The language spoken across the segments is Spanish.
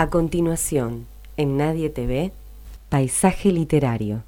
A continuación, en Nadie TV, Paisaje Literario.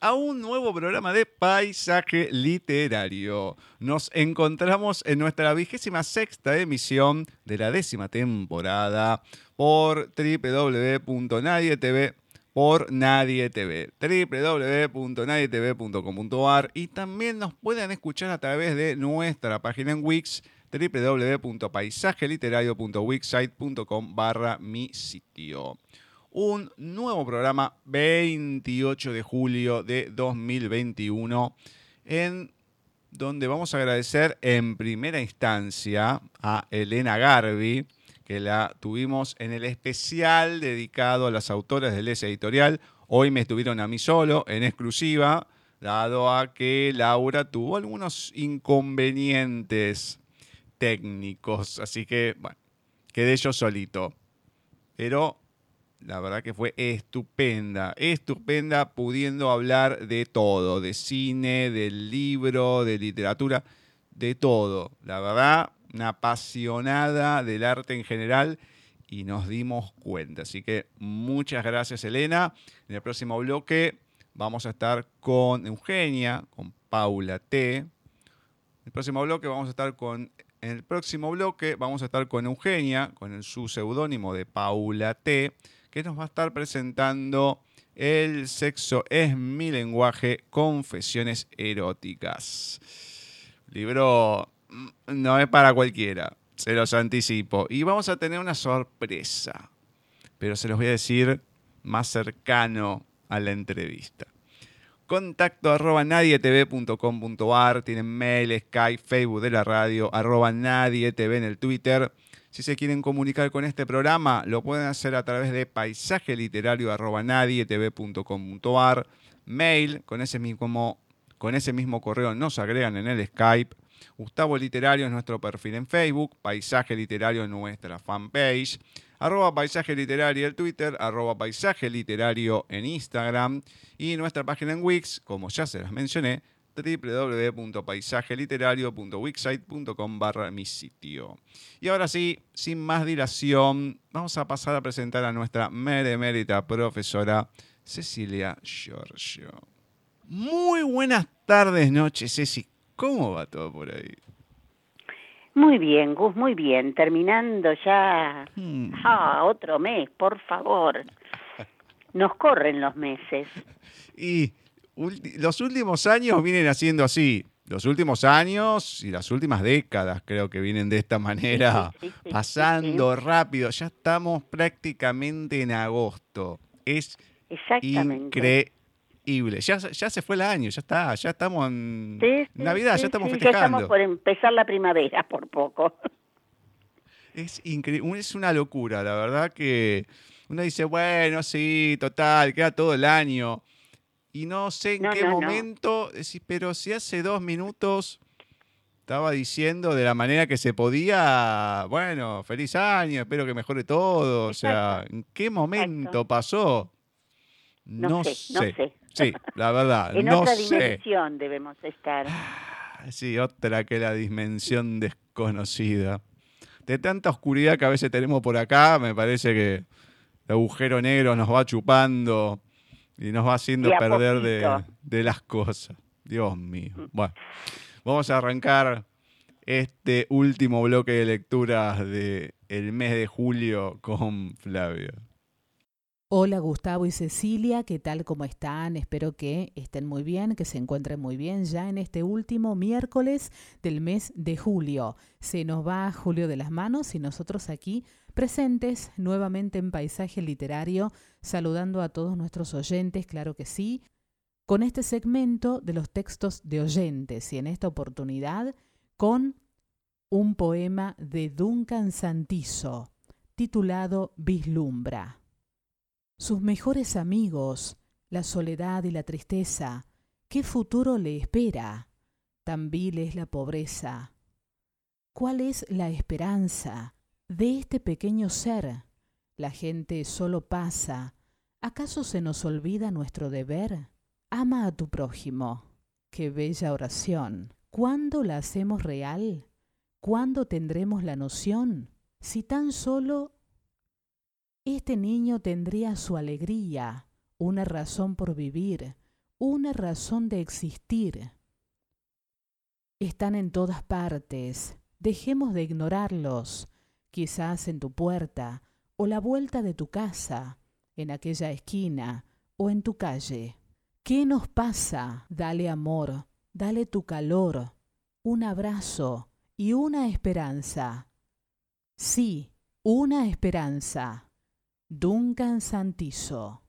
A un nuevo programa de Paisaje Literario. Nos encontramos en nuestra vigésima sexta emisión de la décima temporada por www.nadietv por Nadie TV, www.nadietv.com.ar y también nos pueden escuchar a través de nuestra página en Wix www.paisajeliterario.wixsite.com barra mi sitio un nuevo programa 28 de julio de 2021 en donde vamos a agradecer en primera instancia a Elena Garbi, que la tuvimos en el especial dedicado a las autoras del ese editorial. Hoy me estuvieron a mí solo, en exclusiva, dado a que Laura tuvo algunos inconvenientes técnicos, así que, bueno, quedé yo solito. Pero la verdad que fue estupenda, estupenda pudiendo hablar de todo, de cine, del libro, de literatura, de todo. La verdad, una apasionada del arte en general y nos dimos cuenta. Así que muchas gracias Elena. En el próximo bloque vamos a estar con Eugenia, con Paula T. En el próximo bloque vamos a estar con en el próximo bloque vamos a estar con Eugenia, con su seudónimo de Paula T que nos va a estar presentando El sexo es mi lenguaje, confesiones eróticas. Libro mm, no es para cualquiera, se los anticipo. Y vamos a tener una sorpresa, pero se los voy a decir más cercano a la entrevista. Contacto arroba nadietv.com.ar, tienen mail, Skype, Facebook de la radio, arroba nadietv en el Twitter. Si se quieren comunicar con este programa, lo pueden hacer a través de paisajeliterario.nadietv.com.ar, mail con ese mismo con ese mismo correo nos agregan en el Skype. Gustavo Literario es nuestro perfil en Facebook, Paisaje Literario en nuestra fanpage, arroba Paisaje Literario en Twitter, arroba Paisaje Literario en Instagram y nuestra página en Wix, como ya se las mencioné, www.paisajeliterario.wixsite.com barra mi sitio. Y ahora sí, sin más dilación, vamos a pasar a presentar a nuestra meremérita profesora Cecilia Giorgio. Muy buenas tardes, noches, Ceci. ¿Cómo va todo por ahí? Muy bien, Gus, muy bien. Terminando ya. Hmm. Ah, otro mes, por favor. Nos corren los meses. Y los últimos años vienen haciendo así. Los últimos años y las últimas décadas creo que vienen de esta manera, Sí, sí, sí, pasando rápido. Ya estamos prácticamente en agosto. Es Exactamente. Increíble. Ya, se- ya se fue el año, ya está, ya estamos en Sí, sí, Navidad, sí, ya estamos sí, Ya festejando. estamos por empezar la primavera, por poco. Es increíble, es una locura, la verdad que uno dice, bueno, sí, total, queda todo el año. Y no sé en No, qué no, momento, pero si hace dos minutos estaba diciendo de la manera que se podía, bueno, feliz año, espero que mejore todo. O sea, ¿en qué momento Exacto. pasó? No sé, no sé. Sí, la verdad, en no otra sé. Ah, dimensión debemos estar. Sí, otra que la dimensión desconocida. De tanta oscuridad que a veces tenemos por acá, me parece que el agujero negro nos va chupando y nos va haciendo perder de, de las cosas. Dios mío. Bueno, vamos a arrancar este último bloque de lecturas del mes de julio con Flavio. Hola Gustavo y Cecilia, ¿qué tal? ¿Cómo están? Espero que estén muy bien, que se encuentren muy bien ya en este último miércoles del mes de julio. Se nos va julio de las manos y nosotros aquí presentes nuevamente en Paisaje Literario, saludando a todos nuestros oyentes, claro que sí, con este segmento de los textos de oyentes y en esta oportunidad con un poema de Duncan Santizo titulado Vislumbra. Sus mejores amigos, la soledad y la tristeza, ¿qué futuro le espera? Tan vil es la pobreza. ¿Cuál es la esperanza de este pequeño ser? La gente solo pasa. ¿Acaso se nos olvida nuestro deber? Ama a tu prójimo. Qué bella oración. ¿Cuándo la hacemos real? ¿Cuándo tendremos la noción? Si tan solo este niño tendría su alegría, una razón por vivir, una razón de existir. Están en todas partes, dejemos de ignorarlos, quizás en tu puerta, o la vuelta de tu casa, en aquella esquina, o en tu calle. ¿Qué nos pasa? Dale amor, dale tu calor, un abrazo y una esperanza. Sí, una esperanza. Duncan Santizo.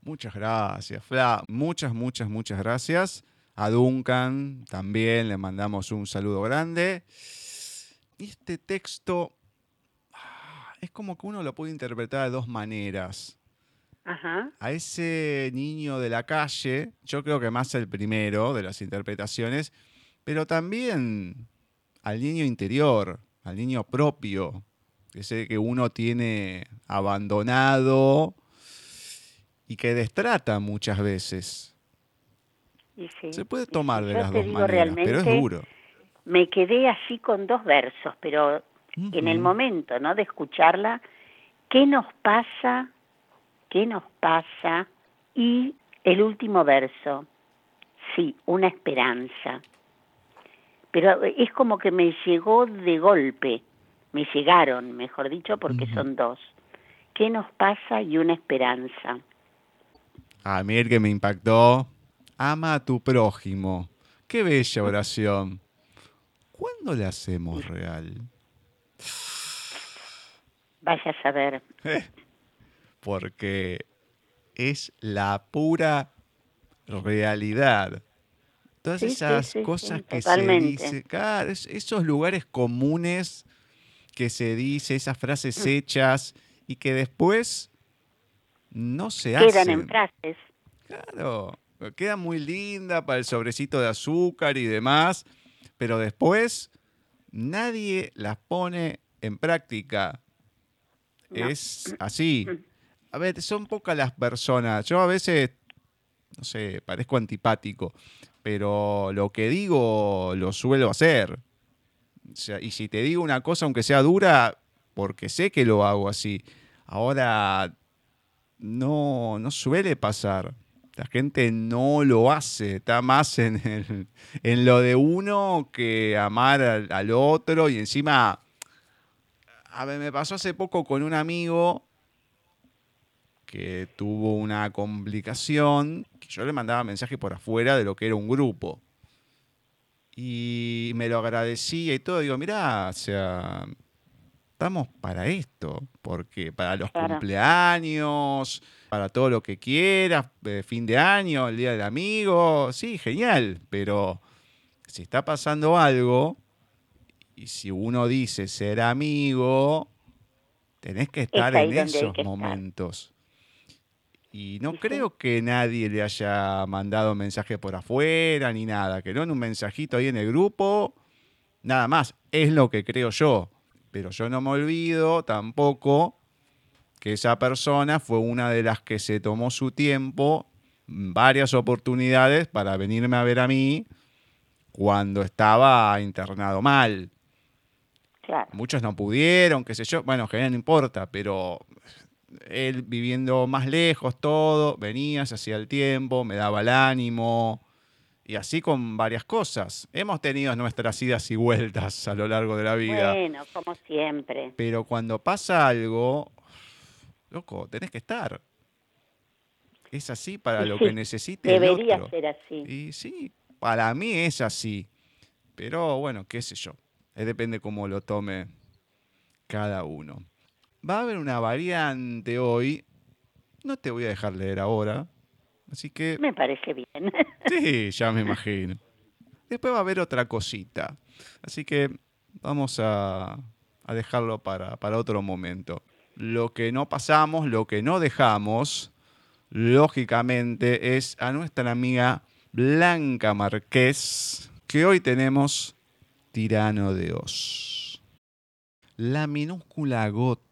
Muchas gracias, Fla. Muchas, muchas, muchas gracias. A Duncan también le mandamos un saludo grande. Este texto ah, es como que uno lo puede interpretar de dos maneras. Ajá. A ese niño de la calle, yo creo que más el primero de las interpretaciones, pero también al niño interior, al niño propio, ese que uno tiene abandonado y que destrata muchas veces. Y sí, Se puede y tomar de las dos digo, maneras, pero es duro. Me quedé así con dos versos, pero en el momento, ¿no? De escucharla, ¿qué nos pasa? ¿Qué nos pasa? Y el último verso, sí, una esperanza. Pero es como que me llegó de golpe, me llegaron, mejor dicho, porque son dos. ¿Qué nos pasa? Y una esperanza. A mí el que me impactó, ama a tu prójimo. Qué bella oración. ¿Cuándo la hacemos real? Vaya a saber. Porque es la pura realidad. Todas Sí, esas sí, sí, cosas que totalmente. se dicen, claro, esos lugares comunes que se dice, esas frases Mm. hechas y que después no se Quedan hacen. en frases. Claro, queda muy linda para el sobrecito de azúcar y demás, pero después nadie las pone en práctica. No. Es así. A ver, son pocas las personas. Yo a veces, no sé, parezco antipático, pero lo que digo lo suelo hacer. Y si te digo una cosa, aunque sea dura, porque sé que lo hago así. Ahora, no, no suele pasar. La gente no lo hace, está más en, el- en lo de uno que amar al, otro y encima, a ver, me pasó hace poco con un amigo que tuvo una complicación, yo le mandaba mensajes por afuera de lo que era un grupo. Y me lo agradecía y todo, digo, mirá, o sea, estamos para esto, porque para los Claro. cumpleaños, para todo lo que quieras, eh, fin de año, el día del amigo, sí, genial, pero si está pasando algo y si uno dice ser amigo, tenés que estar en esos momentos. Y no creo que nadie le haya mandado mensaje por afuera ni nada, que no en un mensajito ahí en el grupo, nada más, es lo que creo yo. Pero yo no me olvido tampoco que esa persona fue una de las que se tomó su tiempo, varias oportunidades para venirme a ver a mí cuando estaba internado mal. Claro. Muchos no pudieron, qué sé yo. Bueno, que no importa, pero él viviendo más lejos, todo, venía, se hacía el tiempo, me daba el ánimo. Y así con varias cosas. Hemos tenido nuestras idas y vueltas a lo largo de la vida. Bueno, como siempre. Pero cuando pasa algo, loco, tenés que estar. Es así para Y lo sí, que necesite el Debería otro. ser así. Y sí, para mí es así. Pero bueno, qué sé yo. Depende cómo lo tome cada uno. Va a haber una variante hoy. No te voy a dejar leer ahora. Así que Me parece bien. sí, ya me imagino. Después va a haber otra cosita. Así que vamos a, a dejarlo para, para otro momento. Lo que no pasamos, lo que no dejamos, lógicamente, es a nuestra amiga Blanca Marqués, que hoy tenemos Tirano de Os. La minúscula gota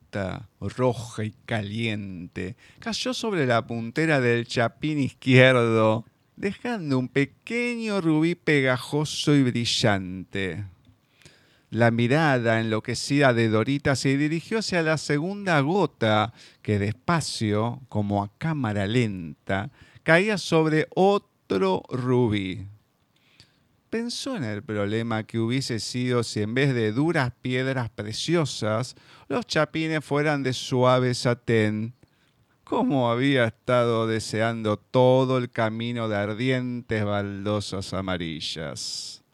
roja y caliente cayó sobre la puntera del chapín izquierdo, dejando un pequeño rubí pegajoso y brillante. La mirada enloquecida de Dorita se dirigió hacia la segunda gota, que despacio, como a cámara lenta, caía sobre otro rubí. Pensó en el problema que hubiese sido si en vez de duras piedras preciosas, los chapines fueran de suave satén. Como había estado deseando todo el camino de ardientes baldosas amarillas.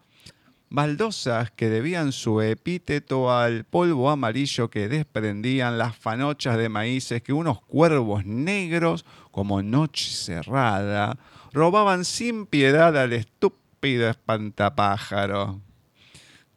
Baldosas que debían su epíteto al polvo amarillo que desprendían las fanochas de maíces que unos cuervos negros, como noche cerrada, robaban sin piedad al estúpido espantapájaro.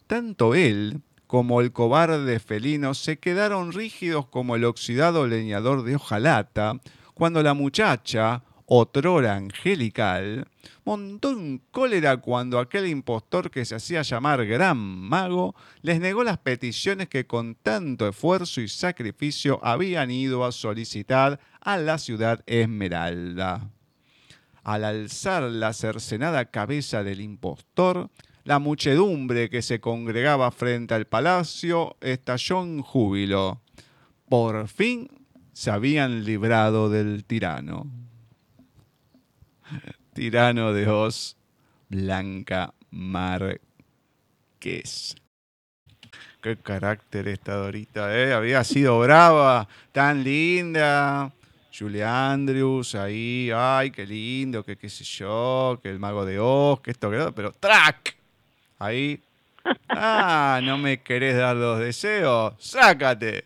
Tanto él como el cobarde felino se quedaron rígidos como el oxidado leñador de hojalata cuando la muchacha, otrora angelical, montó en cólera cuando aquel impostor que se hacía llamar Gran Mago les negó las peticiones que con tanto esfuerzo y sacrificio habían ido a solicitar a la ciudad Esmeralda. Al alzar la cercenada cabeza del impostor, la muchedumbre que se congregaba frente al palacio estalló en júbilo. Por fin se habían librado del tirano. Tirano de Oz, Blanca Márquez. Qué carácter esta Dorita, ¿eh? Había sido brava, tan linda. Julia Andrews ahí, ay, qué lindo, que qué sé yo, que el mago de Oz, que esto, que lo pero ¡trac! Ahí, ah, no me querés dar los deseos, sácate.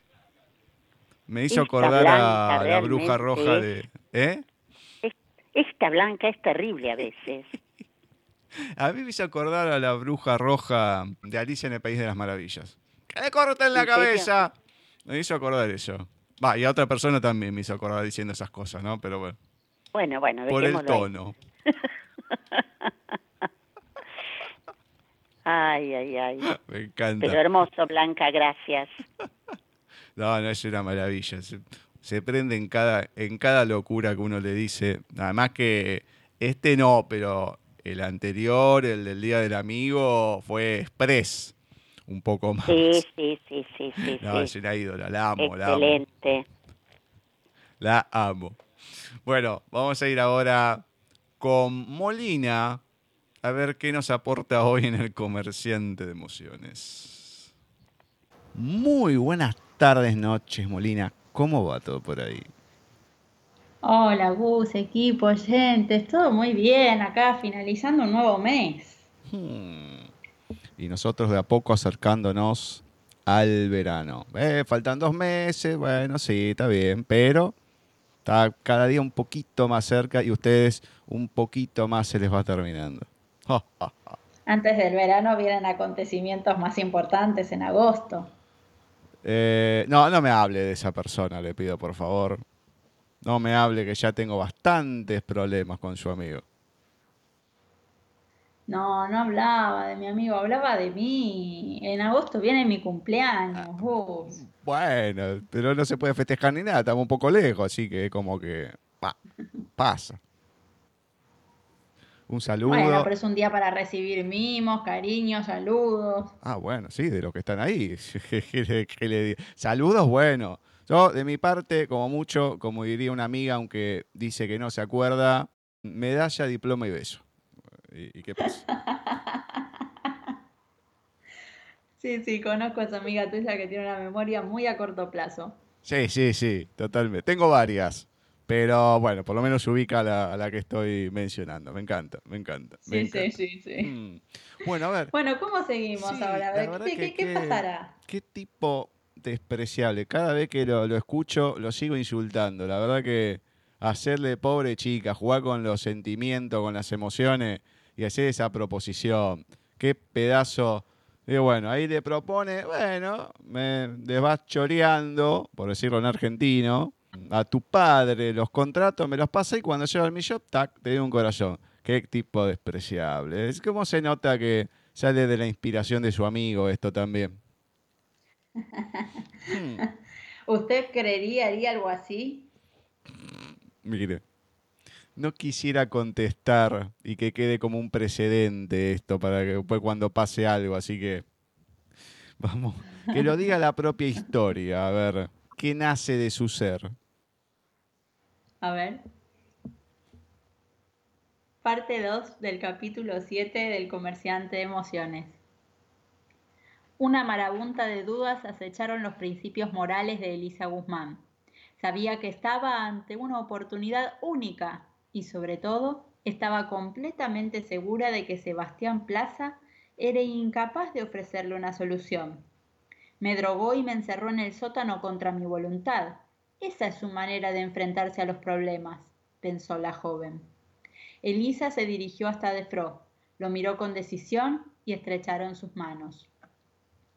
Me hizo Esta acordar Blanca a la bruja roja de... ¿Eh? Esta blanca es terrible a veces. A mí me hizo acordar a la bruja roja de Alicia en el País de las Maravillas. ¡Que le corten la cabeza! Me hizo acordar eso. Va, y a otra persona también me hizo acordar diciendo esas cosas, ¿no? Pero bueno. Bueno, bueno, por el tono. Ay, ay, ay. Me encanta. Pero hermoso, Blanca, gracias. No, no, es una maravilla. Se, se prende en cada, en cada locura que uno le dice. Nada más que este no, pero el anterior, el del Día del Amigo, fue express. Un poco más. Sí, sí, sí, sí, sí. No, sí. es una ídola, la amo, la amo. Excelente. La amo. Bueno, vamos a ir ahora con Molina a ver qué nos aporta hoy en el comerciante de emociones. Muy buenas tardes, noches, Molina. ¿Cómo va todo por ahí? Hola Gus, equipo, oyentes, todo muy bien acá, finalizando un nuevo mes. Hmm. Y nosotros de a poco acercándonos al verano. Eh, faltan dos meses, bueno, sí, está bien, pero está cada día un poquito más cerca y ustedes un poquito más se les va terminando. Ja, ja, ja. Antes del verano vienen acontecimientos más importantes en agosto. Eh, no, no me hable de esa persona, le pido por favor. No me hable que ya tengo bastantes problemas con su amigo. No, no hablaba de mi amigo, hablaba de mí. En agosto viene mi cumpleaños, Gus. Bueno, pero no se puede festejar ni nada, estamos un poco lejos, así que como que pa- pasa. Un saludo. Bueno, pero es un día para recibir mimos, cariños, saludos. Ah, bueno, sí, de los que están ahí. ¿Qué le-? Saludos, bueno. Yo, de mi parte, como mucho, como diría una amiga, aunque dice que no se acuerda, medalla, diploma y beso. ¿Y, y qué pasa? Sí, sí, conozco a esa amiga tuya que tiene una memoria muy a corto plazo. Sí, sí, sí, totalmente. Tengo varias, pero bueno, por lo menos ubica a la, a la que estoy mencionando. Me encanta, me encanta. Sí, sí, encanta. sí, sí. Mm. Bueno, a ver, Bueno, ¿cómo seguimos Sí, ahora? A ver, ¿qué, pasará? qué tipo despreciable. Cada vez que lo, lo escucho, lo sigo insultando. La verdad que hacerle pobre chica, jugar con los sentimientos, con las emociones y hacer esa proposición. Qué pedazo. Y bueno, ahí le propone, bueno, me le vas choreando, por decirlo en argentino, a tu padre los contratos, me los pasa y cuando llega al millón, tac, te doy un corazón. Qué tipo despreciable. Es como se nota que sale de la inspiración de su amigo esto también. Hmm, ¿Usted creería, haría algo así? mire, no quisiera contestar y que quede como un precedente esto para que después cuando pase algo, así que vamos, que lo diga la propia historia, a ver, ¿qué nace de su ser? A ver. Parte 2 del capítulo 7 del comerciante de emociones. Una marabunta de dudas acecharon los principios morales de Elisa Guzmán. Sabía que estaba ante una oportunidad única y sobre todo estaba completamente segura de que Sebastián Plaza era incapaz de ofrecerle una solución. Me drogó y me encerró en el sótano contra mi voluntad. Esa es su manera de enfrentarse a los problemas, pensó la joven. Elisa se dirigió hasta Defro, lo miró con decisión y estrecharon sus manos.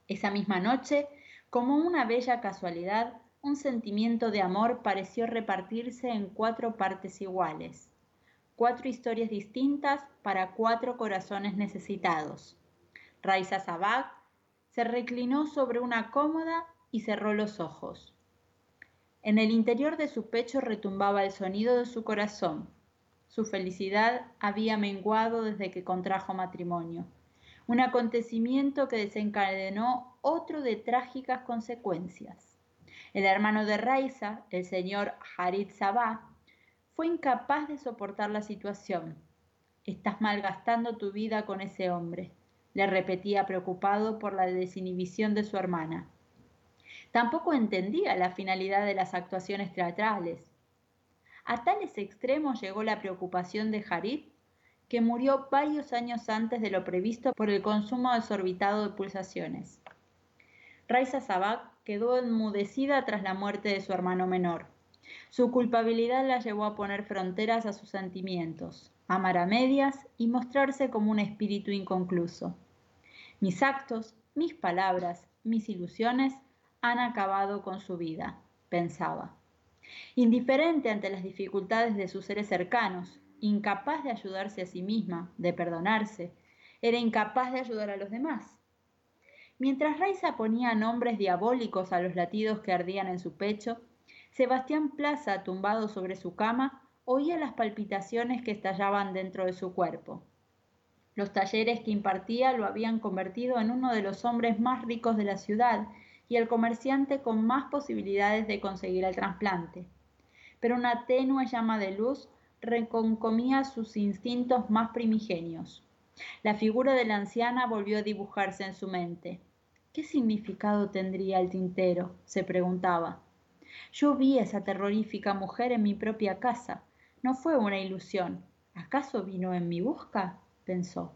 Esa misma noche, como una bella casualidad, un sentimiento de amor pareció repartirse en cuatro partes iguales. Cuatro historias distintas para cuatro corazones necesitados. Raiza Sabag se reclinó sobre una cómoda y cerró los ojos. En el interior de su pecho retumbaba el sonido de su corazón. Su felicidad había menguado desde que contrajo matrimonio, un acontecimiento que desencadenó otro de trágicas consecuencias. El hermano de Raiza, el señor Harid Sabah, fue incapaz de soportar la situación. Estás malgastando tu vida con ese hombre, le repetía preocupado por la desinhibición de su hermana. Tampoco entendía la finalidad de las actuaciones teatrales. A tales extremos llegó la preocupación de Harid, que murió varios años antes de lo previsto por el consumo desorbitado de pulsaciones. Raiza Sabak quedó enmudecida tras la muerte de su hermano menor. Su culpabilidad la llevó a poner fronteras a sus sentimientos, amar a medias y mostrarse como un espíritu inconcluso. Mis actos, mis palabras, mis ilusiones han acabado con su vida, pensaba. Indiferente ante las dificultades de sus seres cercanos, incapaz de ayudarse a sí misma, de perdonarse, era incapaz de ayudar a los demás. Mientras Raiza ponía nombres diabólicos a los latidos que ardían en su pecho, Sebastián Plaza, tumbado sobre su cama, oía las palpitaciones que estallaban dentro de su cuerpo. Los talleres que impartía lo habían convertido en uno de los hombres más ricos de la ciudad y el comerciante con más posibilidades de conseguir el trasplante. Pero una tenue llama de luz reconcomía sus instintos más primigenios. La figura de la anciana volvió a dibujarse en su mente. ¿Qué significado tendría el tintero? se preguntaba. Yo vi a esa terrorífica mujer en mi propia casa. No fue una ilusión. ¿Acaso vino en mi busca? pensó.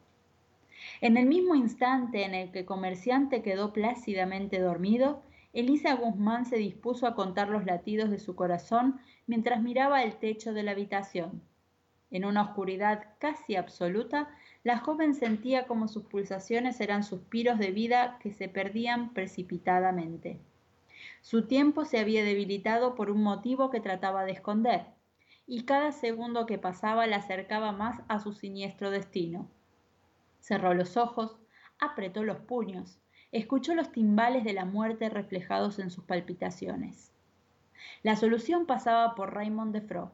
En el mismo instante en el que el comerciante quedó plácidamente dormido, Elisa Guzmán se dispuso a contar los latidos de su corazón mientras miraba el techo de la habitación. En una oscuridad casi absoluta, la joven sentía como sus pulsaciones eran suspiros de vida que se perdían precipitadamente. Su tiempo se había debilitado por un motivo que trataba de esconder, y cada segundo que pasaba la acercaba más a su siniestro destino. Cerró los ojos, apretó los puños, escuchó los timbales de la muerte reflejados en sus palpitaciones. La solución pasaba por Raymond de Fro.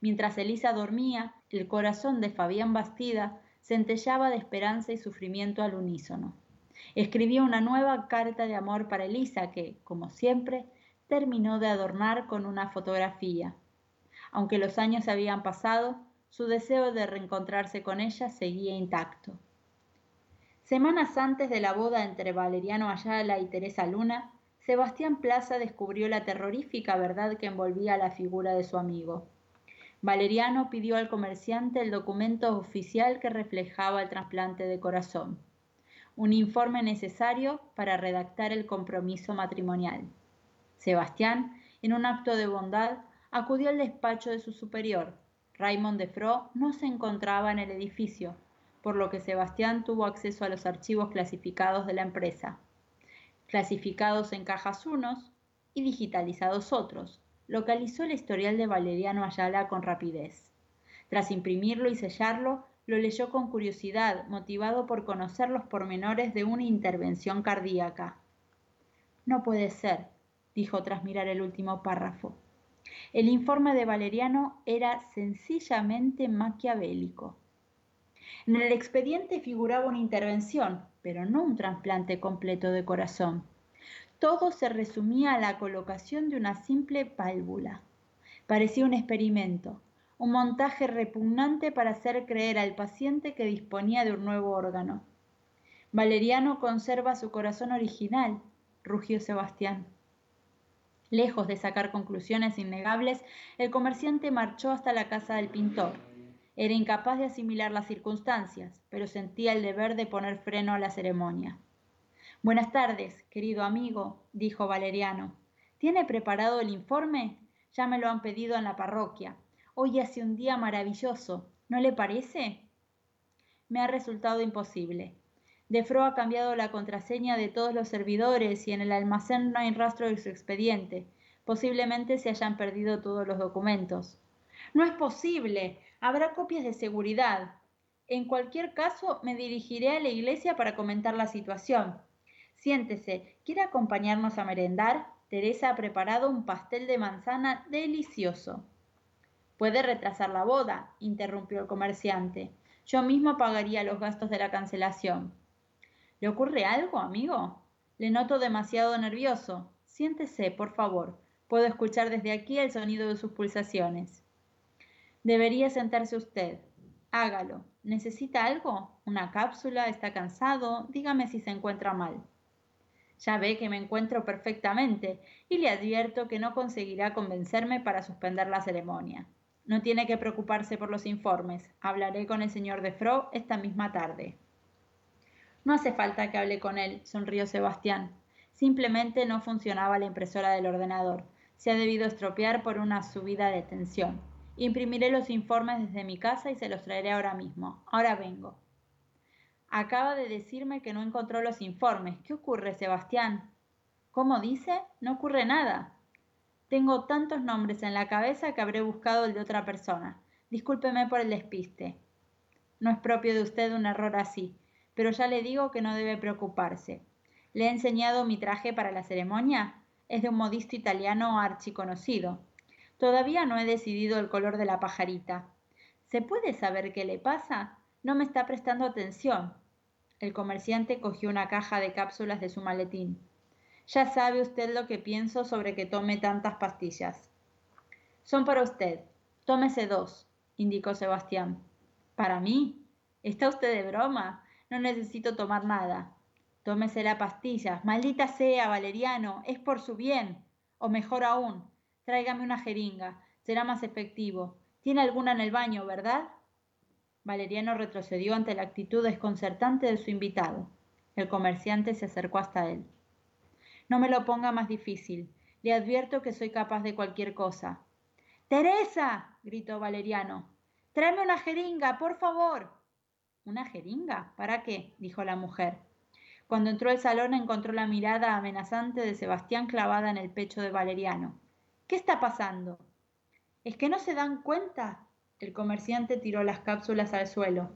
Mientras Elisa dormía, el corazón de Fabián Bastida centellaba de esperanza y sufrimiento al unísono. Escribía una nueva carta de amor para Elisa que, como siempre, terminó de adornar con una fotografía. Aunque los años habían pasado, su deseo de reencontrarse con ella seguía intacto. Semanas antes de la boda entre Valeriano Ayala y Teresa Luna, Sebastián Plaza descubrió la terrorífica verdad que envolvía la figura de su amigo. Valeriano pidió al comerciante el documento oficial que reflejaba el trasplante de corazón un informe necesario para redactar el compromiso matrimonial. Sebastián, en un acto de bondad, acudió al despacho de su superior. Raymond de Fro no se encontraba en el edificio, por lo que Sebastián tuvo acceso a los archivos clasificados de la empresa, clasificados en cajas unos y digitalizados otros. Localizó el historial de Valeriano Ayala con rapidez. Tras imprimirlo y sellarlo, lo leyó con curiosidad, motivado por conocer los pormenores de una intervención cardíaca. No puede ser, dijo tras mirar el último párrafo. El informe de Valeriano era sencillamente maquiavélico. En el expediente figuraba una intervención, pero no un trasplante completo de corazón. Todo se resumía a la colocación de una simple válvula. Parecía un experimento, un montaje repugnante para hacer creer al paciente que disponía de un nuevo órgano. Valeriano conserva su corazón original, rugió Sebastián. Lejos de sacar conclusiones innegables, el comerciante marchó hasta la casa del pintor. Era incapaz de asimilar las circunstancias, pero sentía el deber de poner freno a la ceremonia. Buenas tardes, querido amigo, dijo Valeriano. ¿Tiene preparado el informe? Ya me lo han pedido en la parroquia. Hoy hace un día maravilloso, ¿no le parece? Me ha resultado imposible. Defro ha cambiado la contraseña de todos los servidores y en el almacén no hay rastro de su expediente. Posiblemente se hayan perdido todos los documentos. No es posible. Habrá copias de seguridad. En cualquier caso, me dirigiré a la iglesia para comentar la situación. Siéntese. ¿Quiere acompañarnos a merendar? Teresa ha preparado un pastel de manzana delicioso. Puede retrasar la boda, interrumpió el comerciante. Yo mismo pagaría los gastos de la cancelación. ¿Le ocurre algo, amigo? Le noto demasiado nervioso. Siéntese, por favor. Puedo escuchar desde aquí el sonido de sus pulsaciones. Debería sentarse usted. Hágalo. ¿Necesita algo? ¿Una cápsula? ¿Está cansado? Dígame si se encuentra mal. Ya ve que me encuentro perfectamente y le advierto que no conseguirá convencerme para suspender la ceremonia. No tiene que preocuparse por los informes. Hablaré con el señor de Fro esta misma tarde. No hace falta que hable con él, sonrió Sebastián. Simplemente no funcionaba la impresora del ordenador. Se ha debido estropear por una subida de tensión. Imprimiré los informes desde mi casa y se los traeré ahora mismo. Ahora vengo. Acaba de decirme que no encontró los informes. ¿Qué ocurre, Sebastián? ¿Cómo dice? No ocurre nada. Tengo tantos nombres en la cabeza que habré buscado el de otra persona. Discúlpeme por el despiste. No es propio de usted un error así, pero ya le digo que no debe preocuparse. ¿Le he enseñado mi traje para la ceremonia? Es de un modisto italiano archiconocido. Todavía no he decidido el color de la pajarita. ¿Se puede saber qué le pasa? No me está prestando atención. El comerciante cogió una caja de cápsulas de su maletín. Ya sabe usted lo que pienso sobre que tome tantas pastillas. Son para usted. Tómese dos, indicó Sebastián. ¿Para mí? ¿Está usted de broma? No necesito tomar nada. Tómese la pastilla. Maldita sea, Valeriano, es por su bien. O mejor aún, tráigame una jeringa. Será más efectivo. Tiene alguna en el baño, ¿verdad? Valeriano retrocedió ante la actitud desconcertante de su invitado. El comerciante se acercó hasta él. No me lo ponga más difícil. Le advierto que soy capaz de cualquier cosa. Teresa, gritó Valeriano. Tráeme una jeringa, por favor. ¿Una jeringa? ¿Para qué? dijo la mujer. Cuando entró al salón encontró la mirada amenazante de Sebastián clavada en el pecho de Valeriano. ¿Qué está pasando? ¿Es que no se dan cuenta? El comerciante tiró las cápsulas al suelo.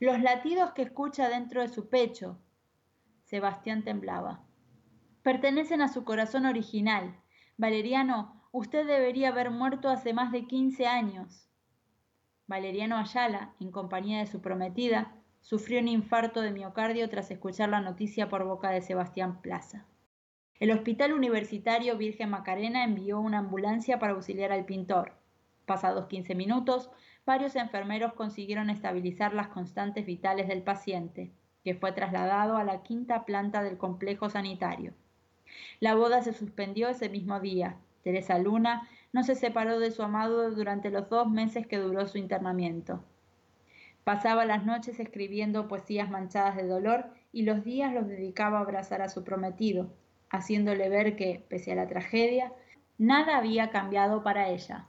Los latidos que escucha dentro de su pecho. Sebastián temblaba. Pertenecen a su corazón original. Valeriano, usted debería haber muerto hace más de quince años. Valeriano Ayala, en compañía de su prometida, sufrió un infarto de miocardio tras escuchar la noticia por boca de Sebastián Plaza. El Hospital Universitario Virgen Macarena envió una ambulancia para auxiliar al pintor. Pasados 15 minutos, varios enfermeros consiguieron estabilizar las constantes vitales del paciente, que fue trasladado a la quinta planta del complejo sanitario. La boda se suspendió ese mismo día. Teresa Luna no se separó de su amado durante los dos meses que duró su internamiento. Pasaba las noches escribiendo poesías manchadas de dolor y los días los dedicaba a abrazar a su prometido, haciéndole ver que, pese a la tragedia, nada había cambiado para ella.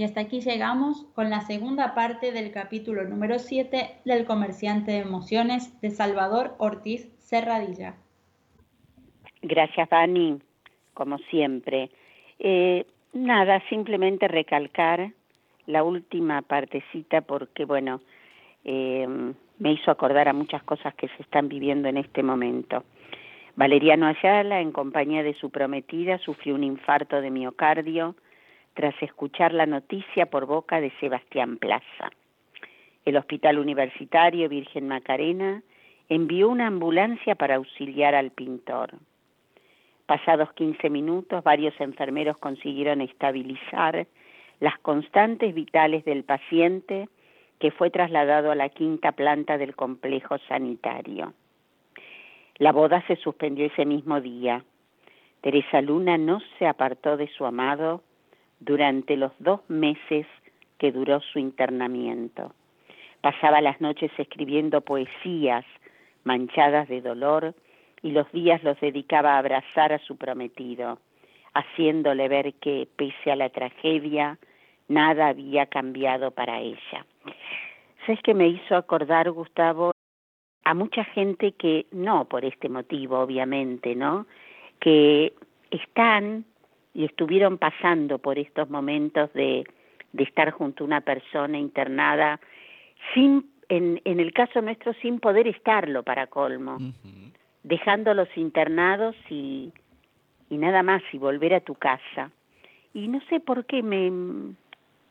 Y hasta aquí llegamos con la segunda parte del capítulo número 7 del comerciante de emociones de Salvador Ortiz Serradilla. Gracias, Dani, como siempre. Eh, nada, simplemente recalcar la última partecita porque, bueno, eh, me hizo acordar a muchas cosas que se están viviendo en este momento. Valeriano Ayala, en compañía de su prometida, sufrió un infarto de miocardio tras escuchar la noticia por boca de Sebastián Plaza. El Hospital Universitario Virgen Macarena envió una ambulancia para auxiliar al pintor. Pasados 15 minutos, varios enfermeros consiguieron estabilizar las constantes vitales del paciente que fue trasladado a la quinta planta del complejo sanitario. La boda se suspendió ese mismo día. Teresa Luna no se apartó de su amado durante los dos meses que duró su internamiento. Pasaba las noches escribiendo poesías manchadas de dolor y los días los dedicaba a abrazar a su prometido, haciéndole ver que, pese a la tragedia, nada había cambiado para ella. ¿Sabes que me hizo acordar, Gustavo, a mucha gente que, no por este motivo, obviamente, ¿no? Que están y estuvieron pasando por estos momentos de, de estar junto a una persona internada sin en, en el caso nuestro sin poder estarlo para colmo dejándolos internados y, y nada más y volver a tu casa. Y no sé por qué me,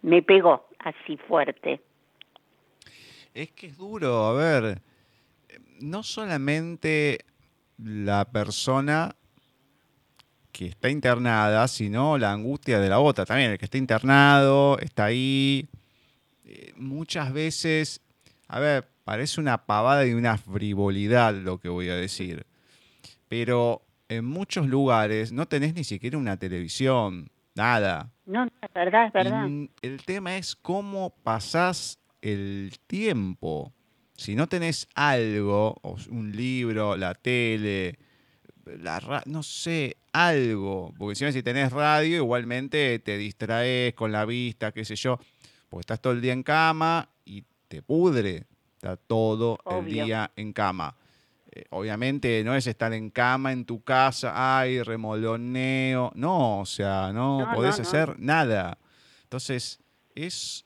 me pegó así fuerte. Es que es duro, a ver, no solamente la persona que está internada, sino la angustia de la otra. También el que está internado, está ahí. Eh, muchas veces, a ver, Parece una pavada y una frivolidad lo que voy a decir. Pero en muchos lugares no tenés ni siquiera una televisión, nada. No, es verdad, es verdad. el tema es cómo pasás el tiempo. Si no tenés algo, un libro, la tele, la no sé, algo. Porque si tenés radio, igualmente te distraes con la vista, qué sé yo. Porque estás todo el día en cama y te pudre está todo el día en cama. eh, obviamente no es estar en cama en tu casa, ay, remoloneo. No, o sea, no, No, podés no, no. hacer nada. Entonces, es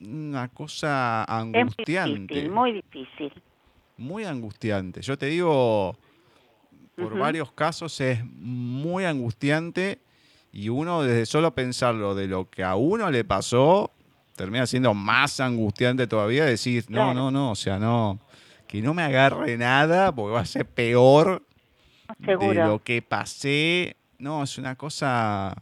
una cosa Es muy angustiante. difícil, muy difícil. muy angustiante. Yo te digo, por varios casos es muy angustiante y uno desde solo pensarlo de lo que a uno le pasó, termina siendo más angustiante todavía decir, no, Claro. no, no, o sea, no, que no me agarre nada porque va a ser peor de lo que pasé. No, es una cosa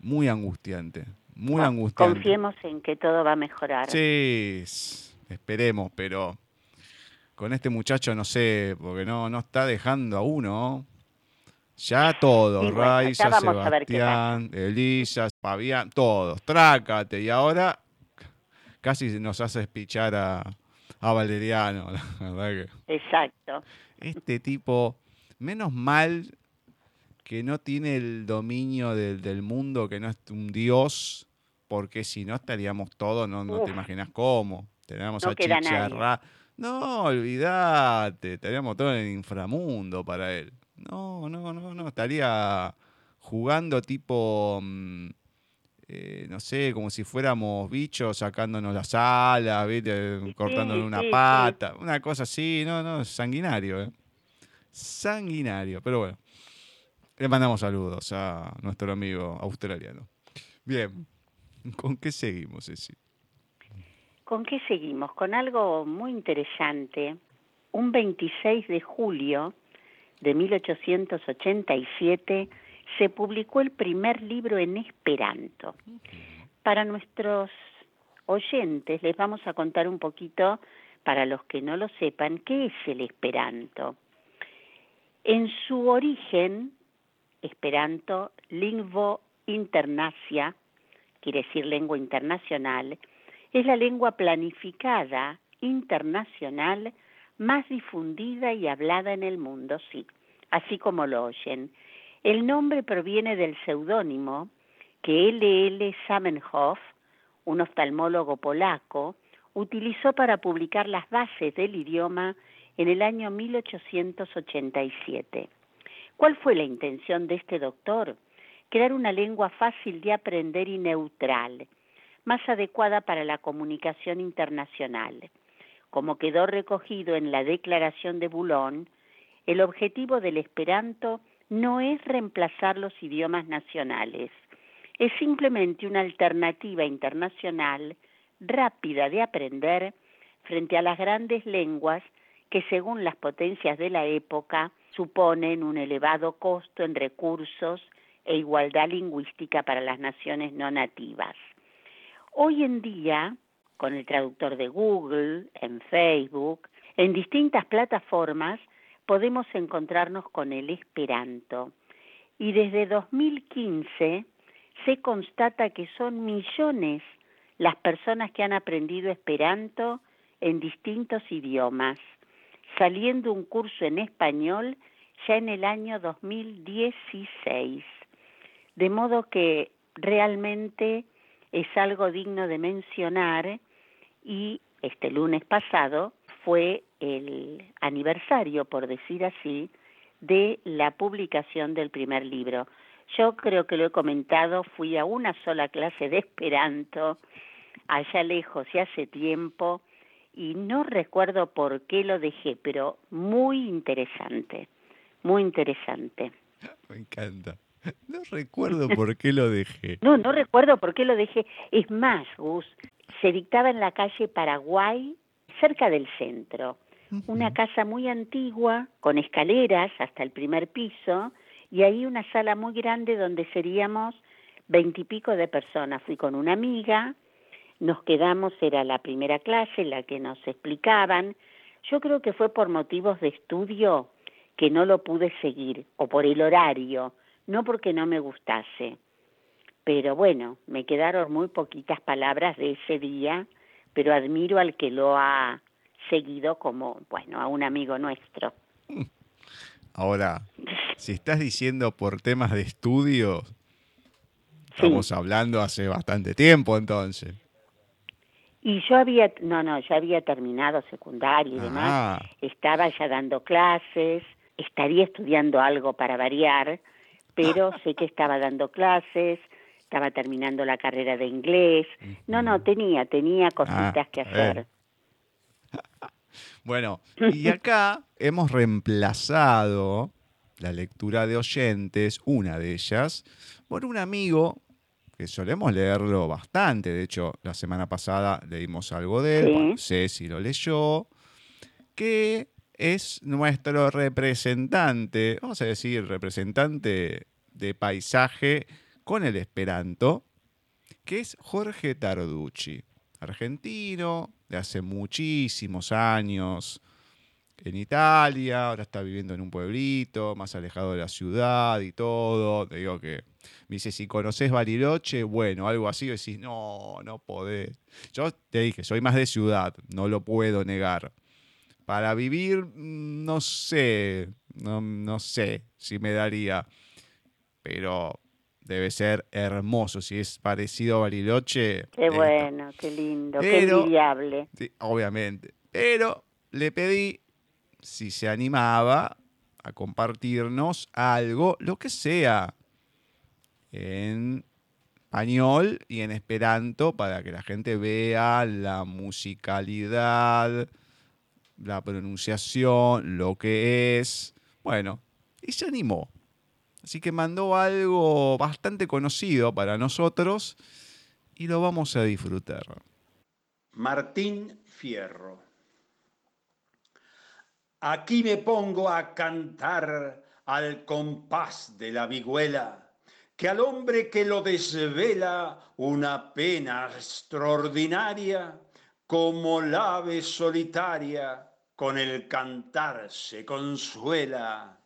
muy angustiante, muy Bueno, angustiante. Confiemos en que todo va a mejorar. Sí, esperemos, pero con este muchacho no sé, porque no, no está dejando a uno. Ya todos, bueno, Raiza, Sebastián, Elisa, Fabián, todos, trácate. Y ahora casi nos hace pichar a, a Valeriano, la verdad que Exacto. este tipo, menos mal que no tiene el dominio del, del mundo, que no es un dios, porque si no estaríamos todos, no, no te imaginas cómo. Teníamos No a chicharrar. No, olvídate, estaríamos todos en el inframundo para él. No, no, no, no, estaría jugando tipo, mm, eh, no sé, como si fuéramos bichos sacándonos las alas, ¿viste? Sí, cortándonos una sí, sí. pata, una cosa así, no, no, sanguinario, ¿eh? Sanguinario, pero bueno. Le mandamos saludos a nuestro amigo australiano. Bien, ¿con qué seguimos, Ceci? ¿Con qué seguimos? Con algo muy interesante. Un 26 de julio de 1887 se publicó el primer libro en esperanto. Para nuestros oyentes les vamos a contar un poquito, para los que no lo sepan, qué es el esperanto. En su origen, esperanto, lingvo internacia, quiere decir lengua internacional, es la lengua planificada internacional más difundida y hablada en el mundo, sí, así como lo oyen. El nombre proviene del seudónimo que L. L. Zamenhof, un oftalmólogo polaco, utilizó para publicar las bases del idioma en el año 1887. ¿Cuál fue la intención de este doctor? Crear una lengua fácil de aprender y neutral, más adecuada para la comunicación internacional. Como quedó recogido en la Declaración de Boulogne, el objetivo del esperanto no es reemplazar los idiomas nacionales, es simplemente una alternativa internacional rápida de aprender frente a las grandes lenguas que según las potencias de la época suponen un elevado costo en recursos e igualdad lingüística para las naciones no nativas. Hoy en día, con el traductor de Google, en Facebook, en distintas plataformas, podemos encontrarnos con el esperanto. Y desde 2015 se constata que son millones las personas que han aprendido esperanto en distintos idiomas, saliendo un curso en español ya en el año 2016. De modo que realmente es algo digno de mencionar y este lunes pasado fue el aniversario, por decir así, de la publicación del primer libro. Yo creo que lo he comentado, fui a una sola clase de Esperanto allá lejos y hace tiempo y no recuerdo por qué lo dejé, pero muy interesante, muy interesante. Me encanta. No recuerdo por qué lo dejé. No, no recuerdo por qué lo dejé. Es más, Gus, se dictaba en la calle Paraguay, cerca del centro. Una casa muy antigua, con escaleras hasta el primer piso, y ahí una sala muy grande donde seríamos veintipico de personas. Fui con una amiga, nos quedamos, era la primera clase, la que nos explicaban. Yo creo que fue por motivos de estudio que no lo pude seguir, o por el horario, no porque no me gustase. Pero bueno, me quedaron muy poquitas palabras de ese día, pero admiro al que lo ha seguido como, bueno, a un amigo nuestro. Ahora, si estás diciendo por temas de estudios, estamos hablando hace bastante tiempo entonces. Y yo había, no, no, ya había terminado secundario y demás, estaba ya dando clases, estaría estudiando algo para variar, pero sé que estaba dando clases, estaba terminando la carrera de inglés. No, no, tenía, tenía cositas Ah, que eh. hacer. Bueno, y acá hemos reemplazado la lectura de oyentes, una de ellas, por un amigo que solemos leerlo bastante. De hecho, la semana pasada leímos algo de él, Sí. bueno, sé si lo leyó, que es nuestro representante, vamos a decir, representante de paisaje con el Esperanto, que es Jorge Tarducci, argentino, de hace muchísimos años en Italia, ahora está viviendo en un pueblito, más alejado de la ciudad y todo. Te digo que me dice, si conoces Bariloche, bueno, algo así, decís, no, no podés. Yo te dije, soy más de ciudad, no lo puedo negar. Para vivir, mm, no sé, no, no sé si me daría, pero debe ser hermoso. Si es parecido a Bariloche. Qué bueno, qué lindo, qué envidiable. Sí, obviamente. Pero le pedí si se animaba a compartirnos algo, lo que sea, en español y en esperanto, para que la gente vea la musicalidad, la pronunciación, lo que es. Bueno, y se animó. Así que mandó algo bastante conocido para nosotros y lo vamos a disfrutar. Martín Fierro. Aquí me pongo a cantar al compás de la vihuela, que al hombre que lo desvela una pena extraordinaria, como la ave solitaria, con el cantar se consuela.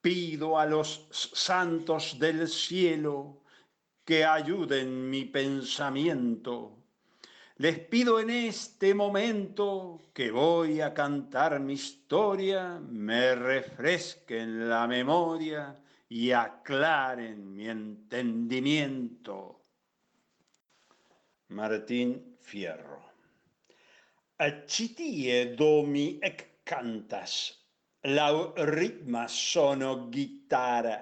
Pido a los santos del cielo que ayuden mi pensamiento. Les pido en este momento que voy a cantar mi historia, me refresquen la memoria y aclaren mi entendimiento. Martín Fierro. Citie do mi ec cantas, lau ritma sono gitara,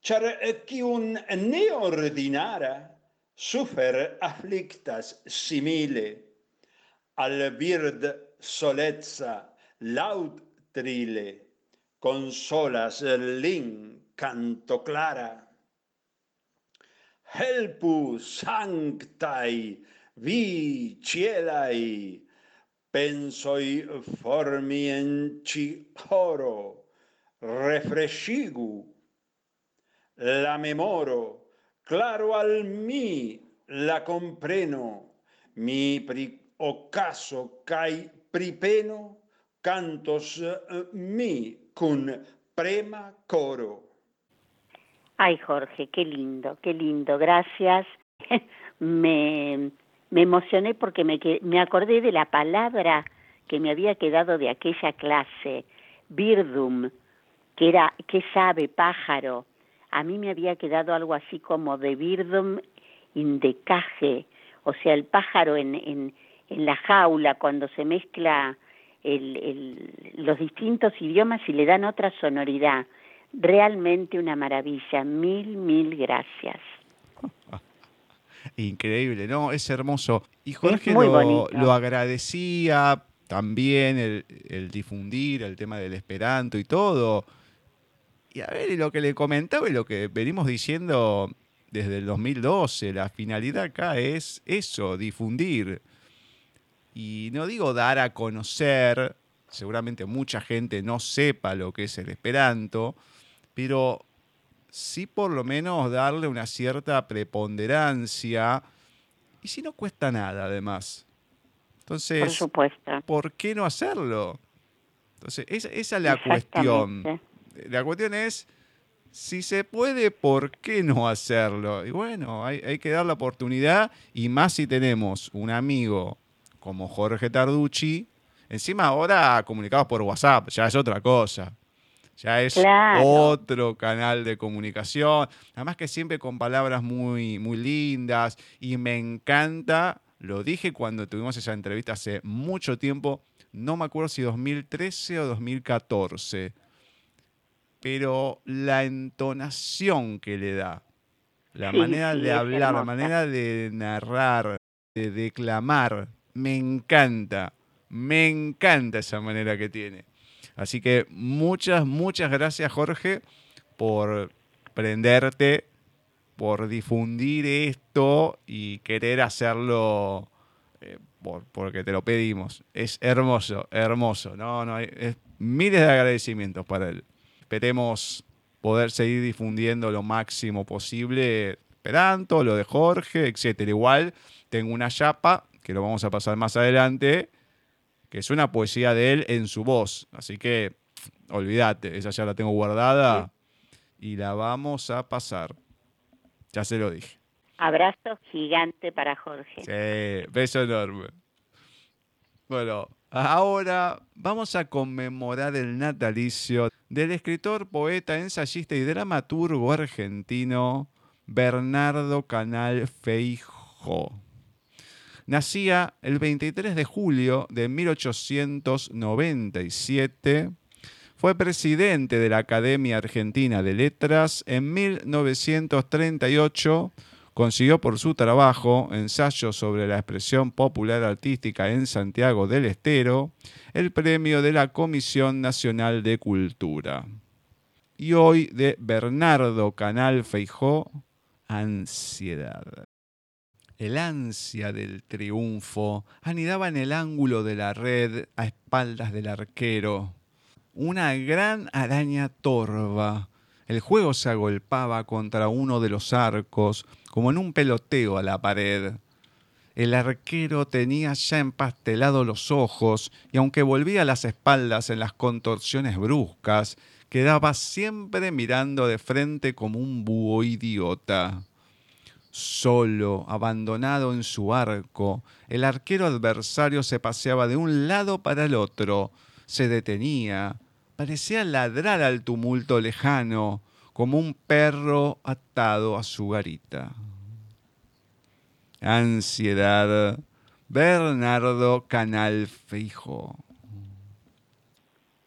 char cium neordinara sufer afflictas simile, al bird solezza laud trile, consolas lin canto clara. Helpu sanctai vi cielai pensoi formi en ci oro, refrescigu la memoro, claro al mi la compreno, mi pri ocaso cae pripeno, cantos eh, mi cun prema coro. Ay, Jorge, qué lindo, qué lindo, gracias. me, me emocioné porque me, me acordé de la palabra que me había quedado de aquella clase, birdum, que era, que sabe, pájaro. A mí me había quedado algo así como de birdum in the cage, o sea, el pájaro en, en, en la jaula, cuando se mezcla el- los distintos idiomas y le dan otra sonoridad. Realmente una maravilla. Mil, mil gracias. Increíble, ¿no? Es hermoso. Y Jorge lo, lo agradecía también el, el difundir el tema del esperanto y todo. Y a ver, y lo que le comentaba y lo que venimos diciendo desde el 2012, la finalidad acá es eso, difundir. Y no digo dar a conocer, seguramente mucha gente no sepa lo que es el esperanto, pero sí por lo menos darle una cierta preponderancia y si no cuesta nada además. Por Entonces, supuesto. ¿por qué no hacerlo? Entonces, esa, esa es la cuestión. La cuestión es, si se puede, ¿por qué no hacerlo? Y bueno, hay, hay que dar la oportunidad y más si tenemos un amigo como Jorge Tarducci, encima ahora comunicados por WhatsApp, ya es otra cosa. Ya es otro canal de comunicación. Además que siempre con palabras muy, muy lindas. Y me encanta, lo dije cuando tuvimos esa entrevista hace mucho tiempo, no me acuerdo si 2013 o 2014, pero la entonación que le da, la manera de hablar, la manera de narrar, de declamar, me encanta, me encanta esa manera que tiene. Así que muchas, muchas gracias Jorge por prenderte, por difundir esto y querer hacerlo eh, porque te lo pedimos. Es hermoso, hermoso. No, no, es miles de agradecimientos para él. Esperemos poder seguir difundiendo lo máximo posible Esperanto, lo de Jorge, etcétera. Igual tengo una chapa que lo vamos a pasar más adelante, que es una poesía de él en su voz. Así que olvídate, esa ya la tengo guardada y la vamos a pasar. Ya se lo dije. Abrazo gigante para Jorge. Sí, beso enorme. Bueno, ahora vamos a conmemorar el natalicio del escritor, poeta, ensayista y dramaturgo argentino Bernardo Canal Feijo. Nacía el 23 de julio de 1897 fue presidente de la Academia Argentina de Letras en 1938. Consiguió por su trabajo, ensayo sobre la expresión popular artística en Santiago del Estero, el premio de la Comisión Nacional de Cultura. Y hoy de Bernardo Canal Feijó, Ansiedad. El ansia del triunfo anidaba en el ángulo de la red a espaldas del arquero una gran araña torva. El juego se agolpaba contra uno de los arcos, como en un peloteo a la pared. El arquero tenía ya empastelados los ojos y aunque volvía las espaldas en las contorsiones bruscas, quedaba siempre mirando de frente como un búho idiota. Solo, abandonado en su arco, el arquero adversario se paseaba de un lado para el otro, se detenía, parecía ladrar al tumulto lejano, como un perro atado a su garita. Ansiedad. Bernardo Canal Feijo.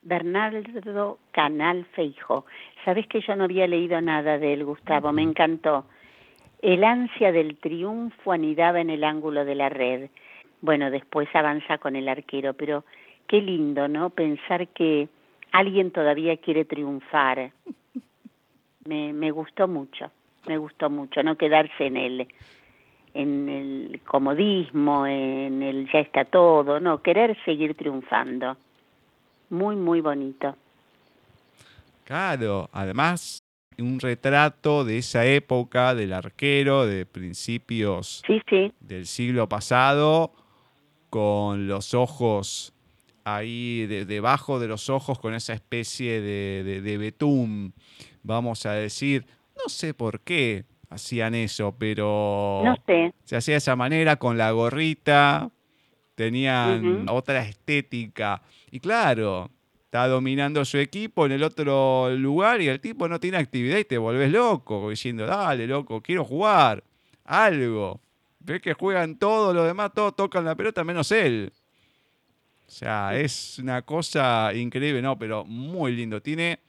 Bernardo Canal Feijo. Sabes que yo no había leído nada de él, Gustavo, me encantó. El ansia del triunfo anidaba en el ángulo de la red. Bueno, después avanza con el arquero, pero qué lindo, ¿no? Pensar que alguien todavía quiere triunfar. Me, gustó mucho, me gustó mucho, no quedarse en el, en el comodismo, en el ya está todo, no, querer seguir triunfando. Muy, muy bonito. Claro, además un retrato de esa época del arquero de principios del siglo pasado con los ojos ahí debajo de los ojos con esa especie de, de, betún, vamos a decir. No sé por qué hacían eso, pero se hacía de esa manera con la gorrita, tenían otra estética. Y claro, está dominando su equipo en el otro lugar y el tipo no tiene actividad y te volvés loco, diciendo, dale, loco, quiero jugar, algo. Ves que juegan todos los demás, todos tocan la pelota menos él. O sea, es una cosa increíble, ¿no? Pero muy lindo. Tiene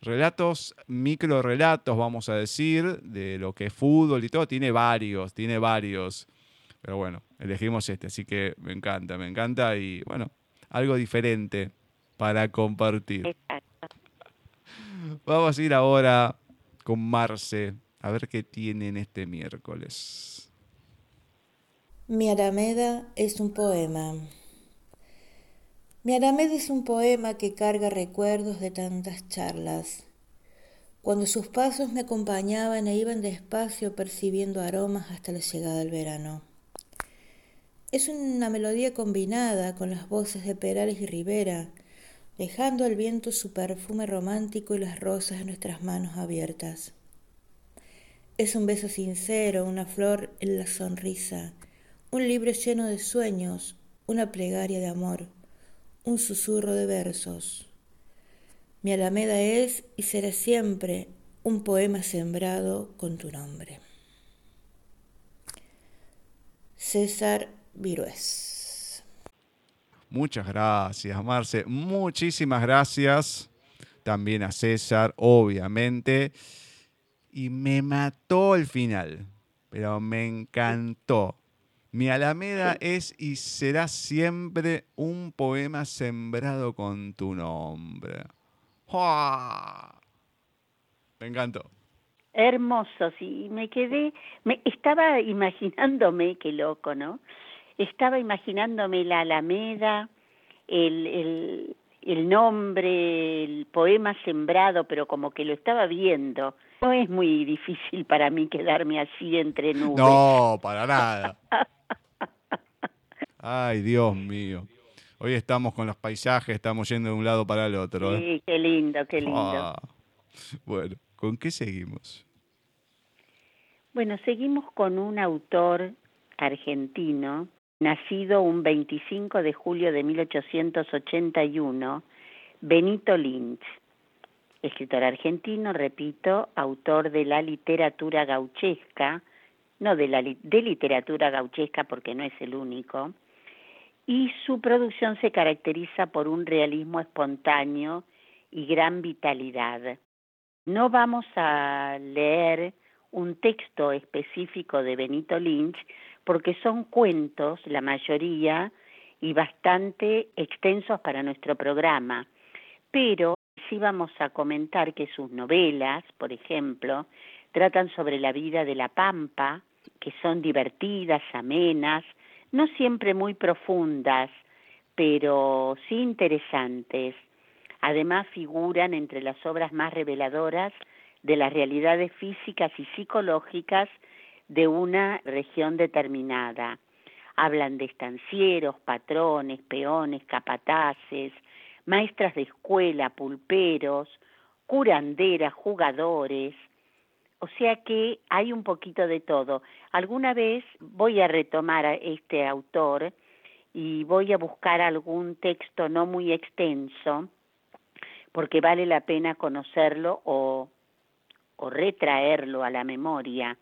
relatos, micro relatos, vamos a decir, de lo que es fútbol y todo. Tiene varios, tiene varios. Pero bueno, elegimos este, así que me encanta, me encanta y bueno, algo diferente para compartir. Exacto. Vamos a ir ahora con Marce a ver qué tienen este miércoles. Mi Arameda es un poema. Mi Arameda es un poema que carga recuerdos de tantas charlas. Cuando sus pasos me acompañaban e iban despacio percibiendo aromas hasta la llegada del verano. Es una melodía combinada con las voces de Perales y Rivera, dejando al viento su perfume romántico y las rosas en nuestras manos abiertas. Es un beso sincero, una flor en la sonrisa, un libro lleno de sueños, una plegaria de amor un susurro de versos. Mi Alameda es y será siempre un poema sembrado con tu nombre. César Virués. Muchas gracias, Marce. Muchísimas gracias. También a César, obviamente. Y me mató el final, pero me encantó. Mi Alameda es y será siempre un poema sembrado con tu nombre. Me encantó. Hermoso, sí, me quedé, me estaba imaginándome, qué loco, ¿no? Estaba imaginándome la Alameda, el, el, el nombre, el poema sembrado, pero como que lo estaba viendo. No es muy difícil para mí quedarme así entre nubes. No, para nada. Ay, Dios mío. Hoy estamos con los paisajes, estamos yendo de un lado para el otro. ¿eh? Sí, qué lindo, qué lindo. Ah, bueno, ¿con qué seguimos? Bueno, seguimos con un autor argentino, nacido un 25 de julio de 1881, Benito Lynch, escritor argentino, repito, autor de la literatura gauchesca, no de la de literatura gauchesca porque no es el único, y su producción se caracteriza por un realismo espontáneo y gran vitalidad. No vamos a leer un texto específico de Benito Lynch porque son cuentos, la mayoría, y bastante extensos para nuestro programa, pero sí vamos a comentar que sus novelas, por ejemplo, tratan sobre la vida de la Pampa, que son divertidas, amenas, no siempre muy profundas, pero sí interesantes. Además figuran entre las obras más reveladoras de las realidades físicas y psicológicas de una región determinada. Hablan de estancieros, patrones, peones, capataces, maestras de escuela, pulperos, curanderas, jugadores, o sea que hay un poquito de todo. Alguna vez voy a retomar a este autor y voy a buscar algún texto no muy extenso, porque vale la pena conocerlo o, o retraerlo a la memoria.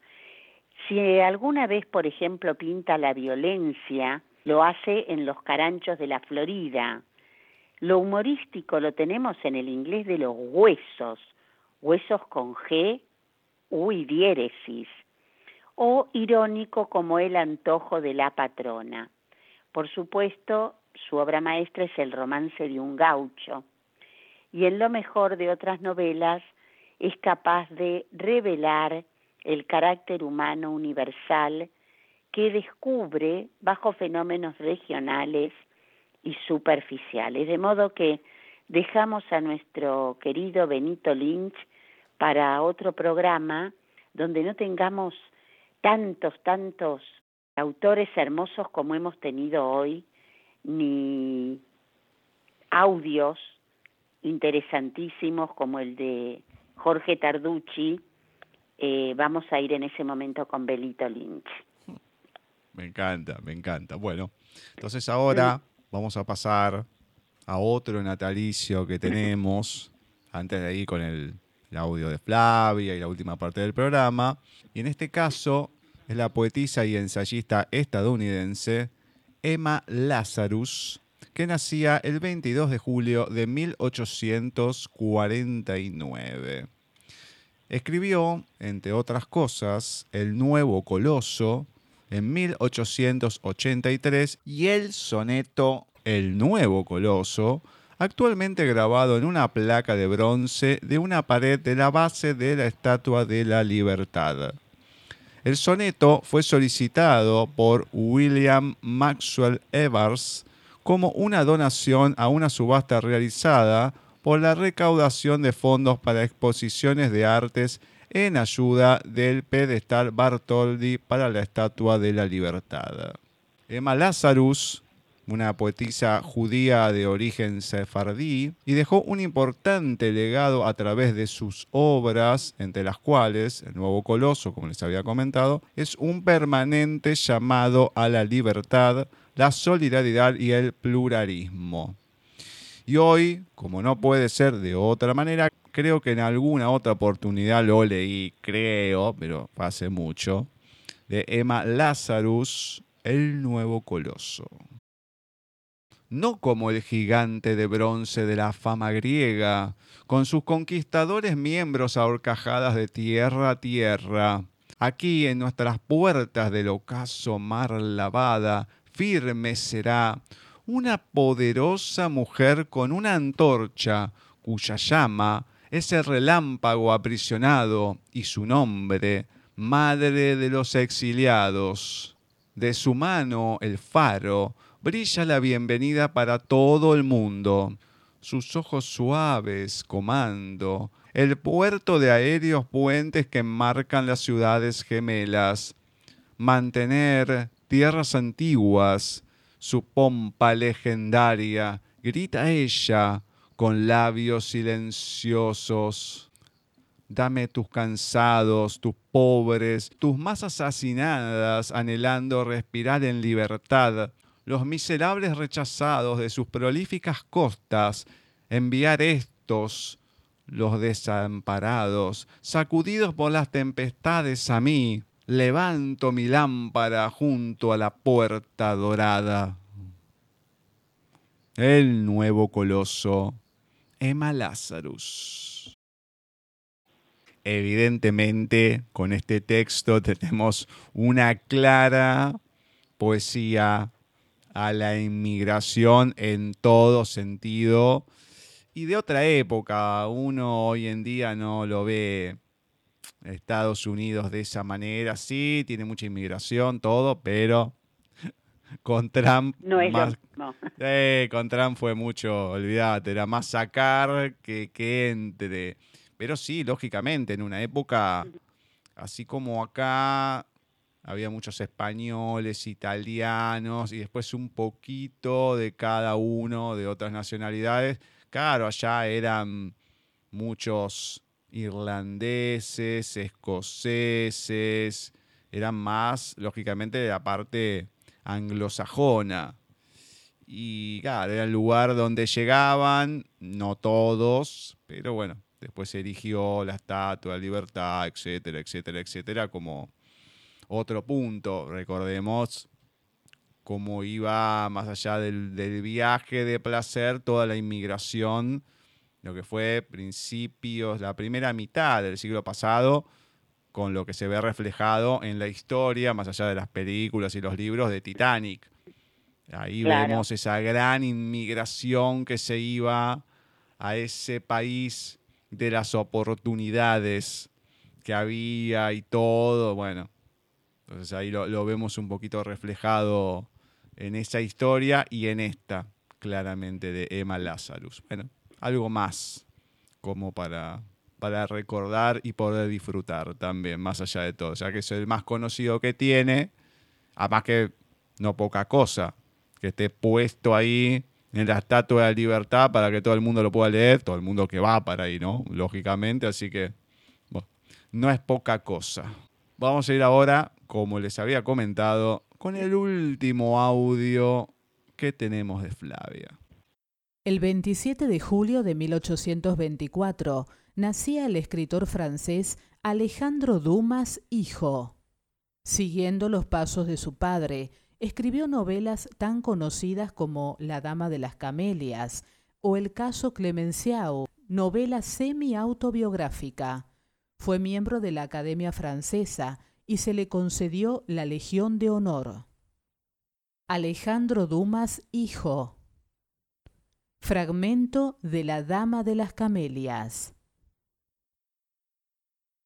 Si alguna vez, por ejemplo, pinta la violencia, lo hace en los caranchos de la Florida. Lo humorístico lo tenemos en el inglés de los huesos, huesos con G uy diéresis, o irónico como el antojo de la patrona. Por supuesto, su obra maestra es el romance de un gaucho, y en lo mejor de otras novelas es capaz de revelar el carácter humano universal que descubre bajo fenómenos regionales y superficiales. De modo que dejamos a nuestro querido Benito Lynch para otro programa donde no tengamos tantos, tantos autores hermosos como hemos tenido hoy, ni audios interesantísimos como el de Jorge Tarducci, eh, vamos a ir en ese momento con Belito Lynch. Me encanta, me encanta. Bueno, entonces ahora vamos a pasar a otro natalicio que tenemos, antes de ir con el el audio de Flavia y la última parte del programa. Y en este caso es la poetisa y ensayista estadounidense Emma Lazarus, que nacía el 22 de julio de 1849. Escribió, entre otras cosas, El Nuevo Coloso en 1883 y el soneto El Nuevo Coloso actualmente grabado en una placa de bronce de una pared de la base de la Estatua de la Libertad. El soneto fue solicitado por William Maxwell Evers como una donación a una subasta realizada por la recaudación de fondos para exposiciones de artes en ayuda del pedestal Bartoldi para la Estatua de la Libertad. Emma Lazarus una poetisa judía de origen sefardí, y dejó un importante legado a través de sus obras, entre las cuales El Nuevo Coloso, como les había comentado, es un permanente llamado a la libertad, la solidaridad y el pluralismo. Y hoy, como no puede ser de otra manera, creo que en alguna otra oportunidad lo leí, creo, pero hace mucho, de Emma Lazarus, El nuevo coloso. No como el gigante de bronce de la fama griega, con sus conquistadores miembros ahorcajadas de tierra a tierra. Aquí en nuestras puertas del ocaso mar lavada, firme será una poderosa mujer con una antorcha, cuya llama es el relámpago aprisionado y su nombre, Madre de los exiliados. De su mano, el faro, brilla la bienvenida para todo el mundo. Sus ojos suaves, comando, el puerto de aéreos puentes que enmarcan las ciudades gemelas. Mantener tierras antiguas, su pompa legendaria, grita ella con labios silenciosos. Dame tus cansados, tus pobres, tus más asesinadas, anhelando respirar en libertad, los miserables rechazados de sus prolíficas costas, enviar estos, los desamparados, sacudidos por las tempestades a mí, levanto mi lámpara junto a la puerta dorada. El nuevo coloso, Emma Lazarus. Evidentemente, con este texto tenemos una clara poesía a la inmigración en todo sentido y de otra época. Uno hoy en día no lo ve Estados Unidos de esa manera. Sí, tiene mucha inmigración, todo, pero con Trump. No es más, lo. Eh, con Trump fue mucho, olvídate, era más sacar que, que entre. Pero sí, lógicamente, en una época, así como acá había muchos españoles, italianos y después un poquito de cada uno de otras nacionalidades. Claro, allá eran muchos irlandeses, escoceses, eran más, lógicamente, de la parte anglosajona. Y claro, era el lugar donde llegaban, no todos, pero bueno, después se erigió la Estatua de Libertad, etcétera, etcétera, etcétera, como otro punto. Recordemos cómo iba más allá del, del viaje de placer toda la inmigración lo que fue principios, la primera mitad del siglo pasado, con lo que se ve reflejado en la historia, más allá de las películas y los libros de Titanic. Ahí Claro. vemos esa gran inmigración que se iba a ese país de las oportunidades que había y todo. Bueno, entonces ahí lo, lo vemos un poquito reflejado en esa historia y en esta, claramente, de Emma Lazarus. Bueno, algo más como para, para recordar y poder disfrutar también, más allá de todo. Ya que es el más conocido que tiene, además que no poca cosa, que esté puesto ahí en la Estatua de la Libertad para que todo el mundo lo pueda leer, todo el mundo que va para ahí, ¿no? Lógicamente, así que no es poca cosa. Vamos a ir ahora, como les había comentado, con el último audio que tenemos de Flavia. El 27 de julio de 1824 nacía el escritor francés Alejandro Dumas hijo. Siguiendo los pasos de su padre, escribió novelas tan conocidas como La Dama de las Camelias o El caso Clemenciao, novela semi-autobiográfica. Fue miembro de la Academia Francesa y se le concedió la Legión de Honor. Alejandro Dumas hijo. Fragmento de la Dama de las Camelias.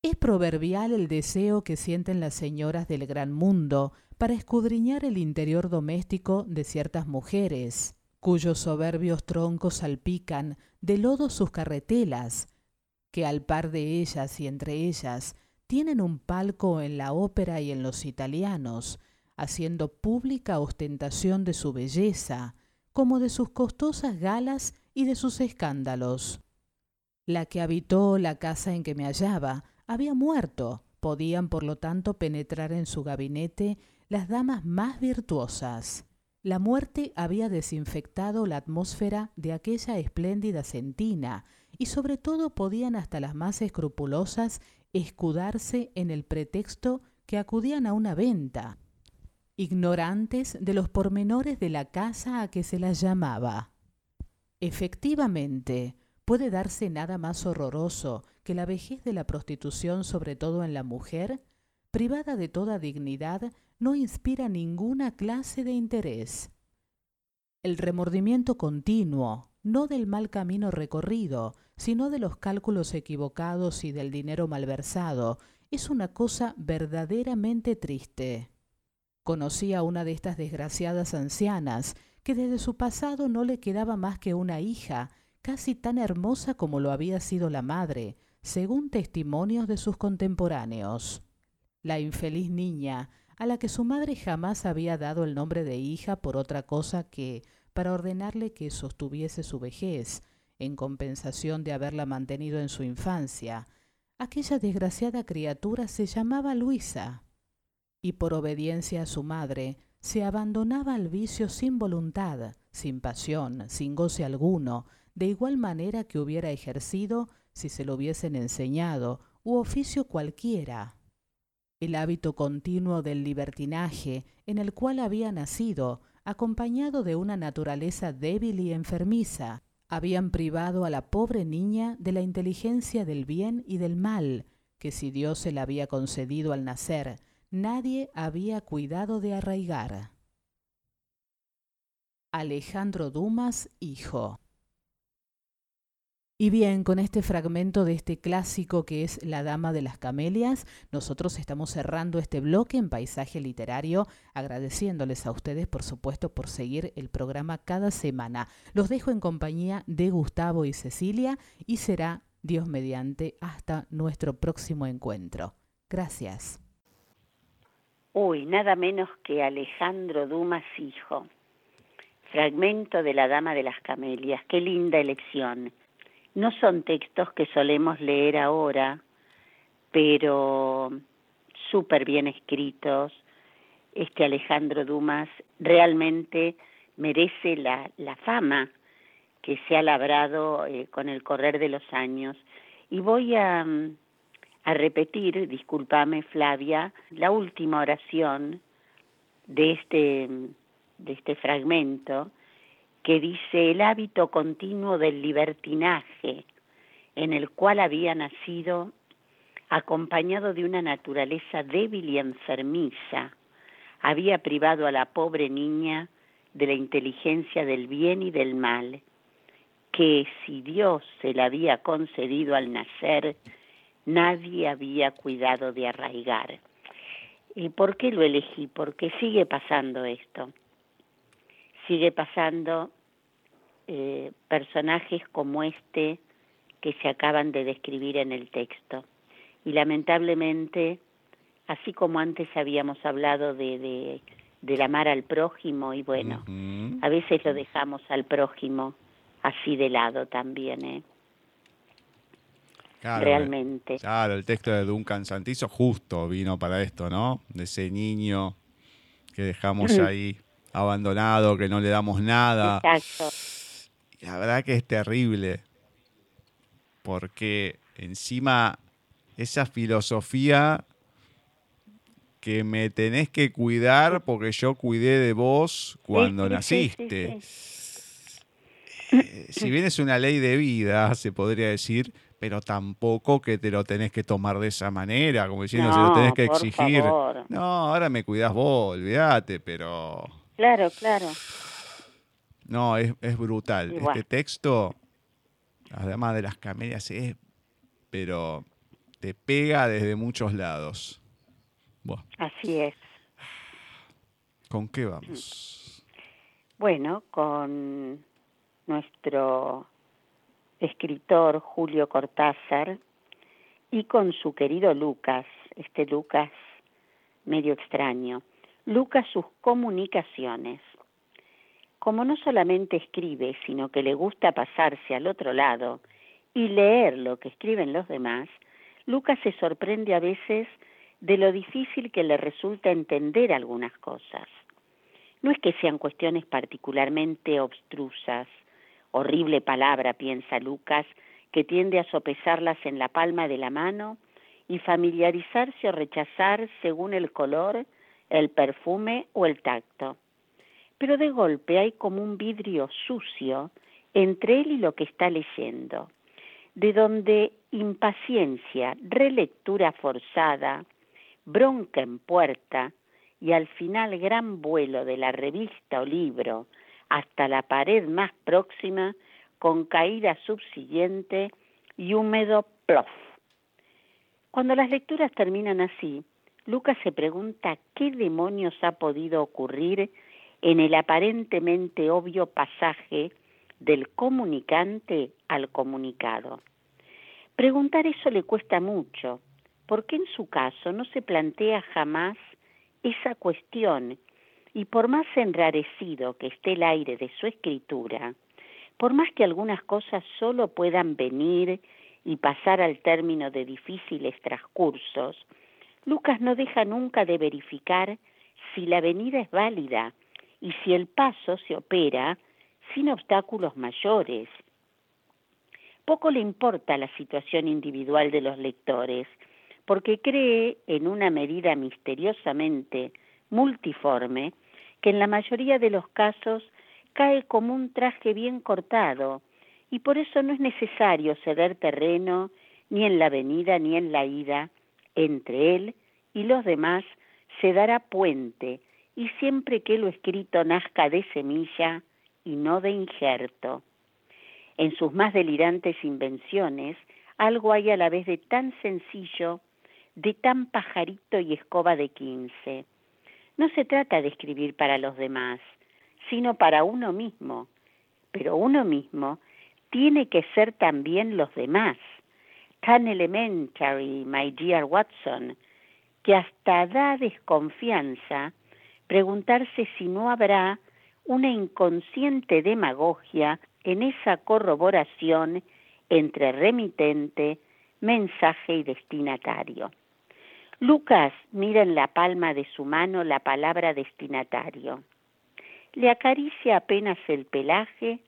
Es proverbial el deseo que sienten las señoras del gran mundo para escudriñar el interior doméstico de ciertas mujeres, cuyos soberbios troncos salpican de lodo sus carretelas, que al par de ellas y entre ellas tienen un palco en la ópera y en los italianos, haciendo pública ostentación de su belleza, como de sus costosas galas y de sus escándalos. La que habitó la casa en que me hallaba había muerto, podían por lo tanto penetrar en su gabinete las damas más virtuosas. La muerte había desinfectado la atmósfera de aquella espléndida centina y sobre todo podían hasta las más escrupulosas escudarse en el pretexto que acudían a una venta, ignorantes de los pormenores de la casa a que se las llamaba. Efectivamente, puede darse nada más horroroso que la vejez de la prostitución, sobre todo en la mujer, privada de toda dignidad, no inspira ninguna clase de interés. El remordimiento continuo, no del mal camino recorrido, sino de los cálculos equivocados y del dinero malversado, es una cosa verdaderamente triste. Conocí a una de estas desgraciadas ancianas, que desde su pasado no le quedaba más que una hija, casi tan hermosa como lo había sido la madre, según testimonios de sus contemporáneos. La infeliz niña, a la que su madre jamás había dado el nombre de hija por otra cosa que para ordenarle que sostuviese su vejez, en compensación de haberla mantenido en su infancia. Aquella desgraciada criatura se llamaba Luisa, y por obediencia a su madre se abandonaba al vicio sin voluntad, sin pasión, sin goce alguno, de igual manera que hubiera ejercido si se lo hubiesen enseñado, u oficio cualquiera. El hábito continuo del libertinaje en el cual había nacido, acompañado de una naturaleza débil y enfermiza, habían privado a la pobre niña de la inteligencia del bien y del mal, que si Dios se la había concedido al nacer, nadie había cuidado de arraigar. Alejandro Dumas, hijo. Y bien, con este fragmento de este clásico que es La Dama de las Camelias, nosotros estamos cerrando este bloque en paisaje literario, agradeciéndoles a ustedes, por supuesto, por seguir el programa cada semana. Los dejo en compañía de Gustavo y Cecilia y será, Dios mediante, hasta nuestro próximo encuentro. Gracias. Uy, nada menos que Alejandro Dumas, hijo. Fragmento de La Dama de las Camelias. Qué linda elección no son textos que solemos leer ahora, pero súper bien escritos. Este Alejandro Dumas realmente merece la, fama que se ha labrado eh, con el correr de los años. Y voy a, a repetir, discúlpame Flavia, la última oración de este, de este fragmento, que dice el hábito continuo del libertinaje en el cual había nacido acompañado de una naturaleza débil y enfermiza, había privado a la pobre niña de la inteligencia del bien y del mal, que si Dios se la había concedido al nacer, nadie había cuidado de arraigar. ¿Y por qué lo elegí? Porque sigue pasando esto sigue pasando eh, personajes como este que se acaban de describir en el texto. Y lamentablemente, así como antes habíamos hablado de, de del amar al prójimo, y bueno, a veces lo dejamos al prójimo así de lado también, ¿eh? Realmente. Claro, el texto de Duncan Santizo justo vino para esto, ¿no? De ese niño que dejamos ahí abandonado, que no le damos nada. Exacto. la verdad que es terrible, porque encima esa filosofía que me tenés que cuidar porque yo cuidé de vos cuando naciste. Eh, si bien es una ley de vida, se podría decir, pero tampoco que te lo tenés que tomar de esa manera, como diciendo, se lo tenés que exigir. No, ahora me cuidás vos, olvídate, pero Claro, claro. No, es, es brutal. Este texto, además de las camelias, es, pero te pega desde muchos lados. Así es. ¿Con qué vamos? Bueno, con nuestro escritor Julio Cortázar y con su querido Lucas, este Lucas medio extraño. Lucas sus comunicaciones. Como no solamente escribe, sino que le gusta pasarse al otro lado y leer lo que escriben los demás, Lucas se sorprende a veces de lo difícil que le resulta entender algunas cosas. No es que sean cuestiones particularmente obstrusas, horrible palabra, piensa Lucas, que tiende a sopesarlas en la palma de la mano y familiarizarse o rechazar según el color, el perfume o el tacto. Pero de golpe hay como un vidrio sucio entre él y lo que está leyendo, de donde impaciencia, relectura forzada, bronca en puerta y al final gran vuelo de la revista o libro hasta la pared más próxima con caída subsiguiente y húmedo plof. Cuando las lecturas terminan así, Lucas se pregunta qué demonios ha podido ocurrir en el aparentemente obvio pasaje del comunicante al comunicado. Preguntar eso le cuesta mucho, porque en su caso no se plantea jamás esa cuestión y por más enrarecido que esté el aire de su escritura, por más que algunas cosas solo puedan venir y pasar al término de difíciles transcursos, Lucas no deja nunca de verificar si la venida es válida y si el paso se opera sin obstáculos mayores. Poco le importa la situación individual de los lectores, porque cree en una medida misteriosamente multiforme que en la mayoría de los casos cae como un traje bien cortado y por eso no es necesario ceder terreno ni en la venida ni en la ida entre él y los demás se dará puente y siempre que lo escrito nazca de semilla y no de injerto. En sus más delirantes invenciones algo hay a la vez de tan sencillo de tan pajarito y escoba de quince. No se trata de escribir para los demás, sino para uno mismo, pero uno mismo tiene que ser también los demás. Tan elementary, my dear Watson, que hasta da desconfianza preguntarse si no habrá una inconsciente demagogia en esa corroboración entre remitente, mensaje y destinatario. Lucas mira en la palma de su mano la palabra destinatario. Le acaricia apenas el pelaje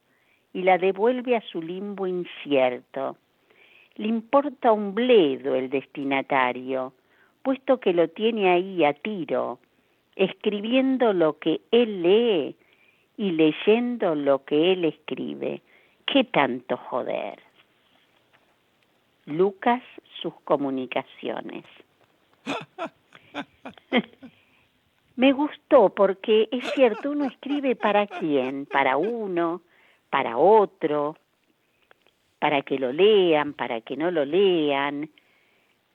y la devuelve a su limbo incierto. Le importa un bledo el destinatario, puesto que lo tiene ahí a tiro, escribiendo lo que él lee y leyendo lo que él escribe. ¿Qué tanto joder? Lucas, sus comunicaciones. Me gustó porque es cierto, uno escribe para quién, para uno, para otro, para que lo lean, para que no lo lean.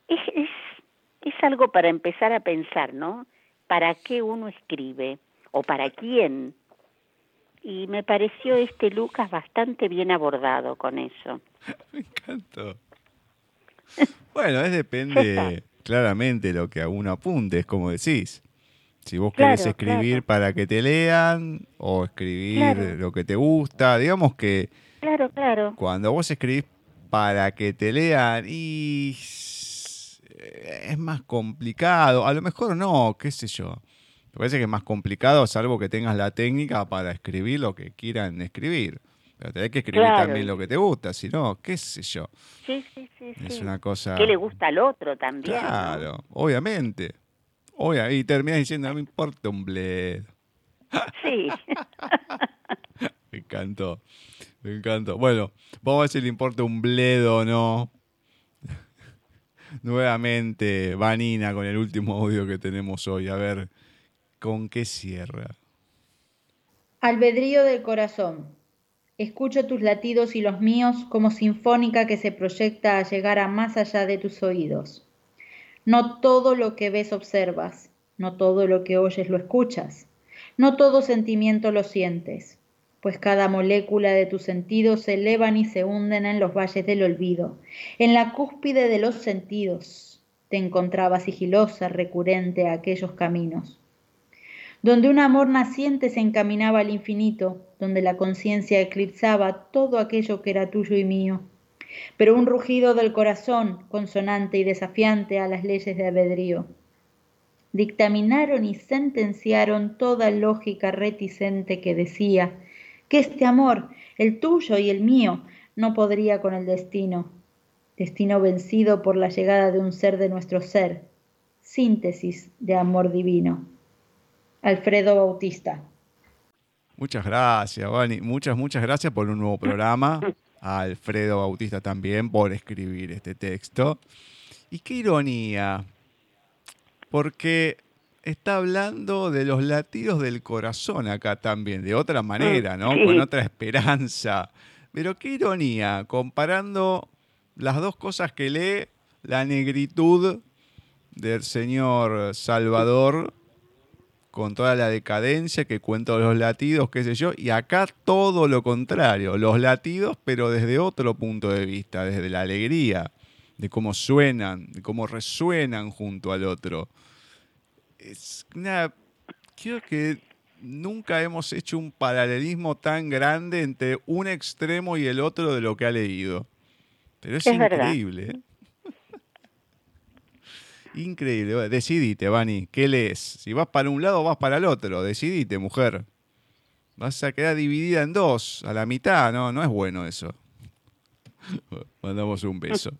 Es, es, es algo para empezar a pensar, ¿no? ¿Para qué uno escribe? ¿O para quién? Y me pareció este Lucas bastante bien abordado con eso. me encantó. Bueno, es depende claramente lo que a uno apunte, es como decís. Si vos querés escribir para que te lean o escribir lo que te gusta, digamos que claro, claro. cuando vos escribís para que te lean y es más complicado, a lo mejor no, qué sé yo. Me parece que es más complicado salvo que tengas la técnica para escribir lo que quieran escribir. Pero tenés que escribir también lo que te gusta, si no, qué sé yo. Sí, sí, sí. Es una cosa... Que le gusta al otro también. Claro, obviamente. Obvia, y terminas diciendo, no me importa un bledo. Sí. me encantó, me encantó. Bueno, vamos a ver si le importa un bledo o no. Nuevamente, Vanina con el último audio que tenemos hoy. A ver, ¿con qué cierra? Albedrío del corazón. Escucho tus latidos y los míos como sinfónica que se proyecta a llegar a más allá de tus oídos. No todo lo que ves observas, no todo lo que oyes lo escuchas, no todo sentimiento lo sientes, pues cada molécula de tus sentidos se elevan y se hunden en los valles del olvido, en la cúspide de los sentidos. Te encontraba sigilosa, recurrente a aquellos caminos donde un amor naciente se encaminaba al infinito, donde la conciencia eclipsaba todo aquello que era tuyo y mío. Pero un rugido del corazón, consonante y desafiante a las leyes de albedrío. dictaminaron y sentenciaron toda lógica reticente que decía que este amor, el tuyo y el mío, no podría con el destino, destino vencido por la llegada de un ser de nuestro ser, síntesis de amor divino. Alfredo Bautista. Muchas gracias, Vani. Muchas, muchas gracias por un nuevo programa. A Alfredo Bautista también por escribir este texto. Y qué ironía, porque está hablando de los latidos del corazón acá también, de otra manera, ¿no? Con otra esperanza. Pero qué ironía, comparando las dos cosas que lee, la negritud del señor Salvador con toda la decadencia que cuento los latidos, qué sé yo, y acá todo lo contrario, los latidos, pero desde otro punto de vista, desde la alegría, de cómo suenan, de cómo resuenan junto al otro. Es una, creo que nunca hemos hecho un paralelismo tan grande entre un extremo y el otro de lo que ha leído. Pero es, increíble. ¿eh? Increíble. Decidite, Vani, ¿qué lees? Si vas para un lado o vas para el otro. Decidite, mujer. Vas a quedar dividida en dos, a la mitad, ¿no? No es bueno eso. Mandamos un beso.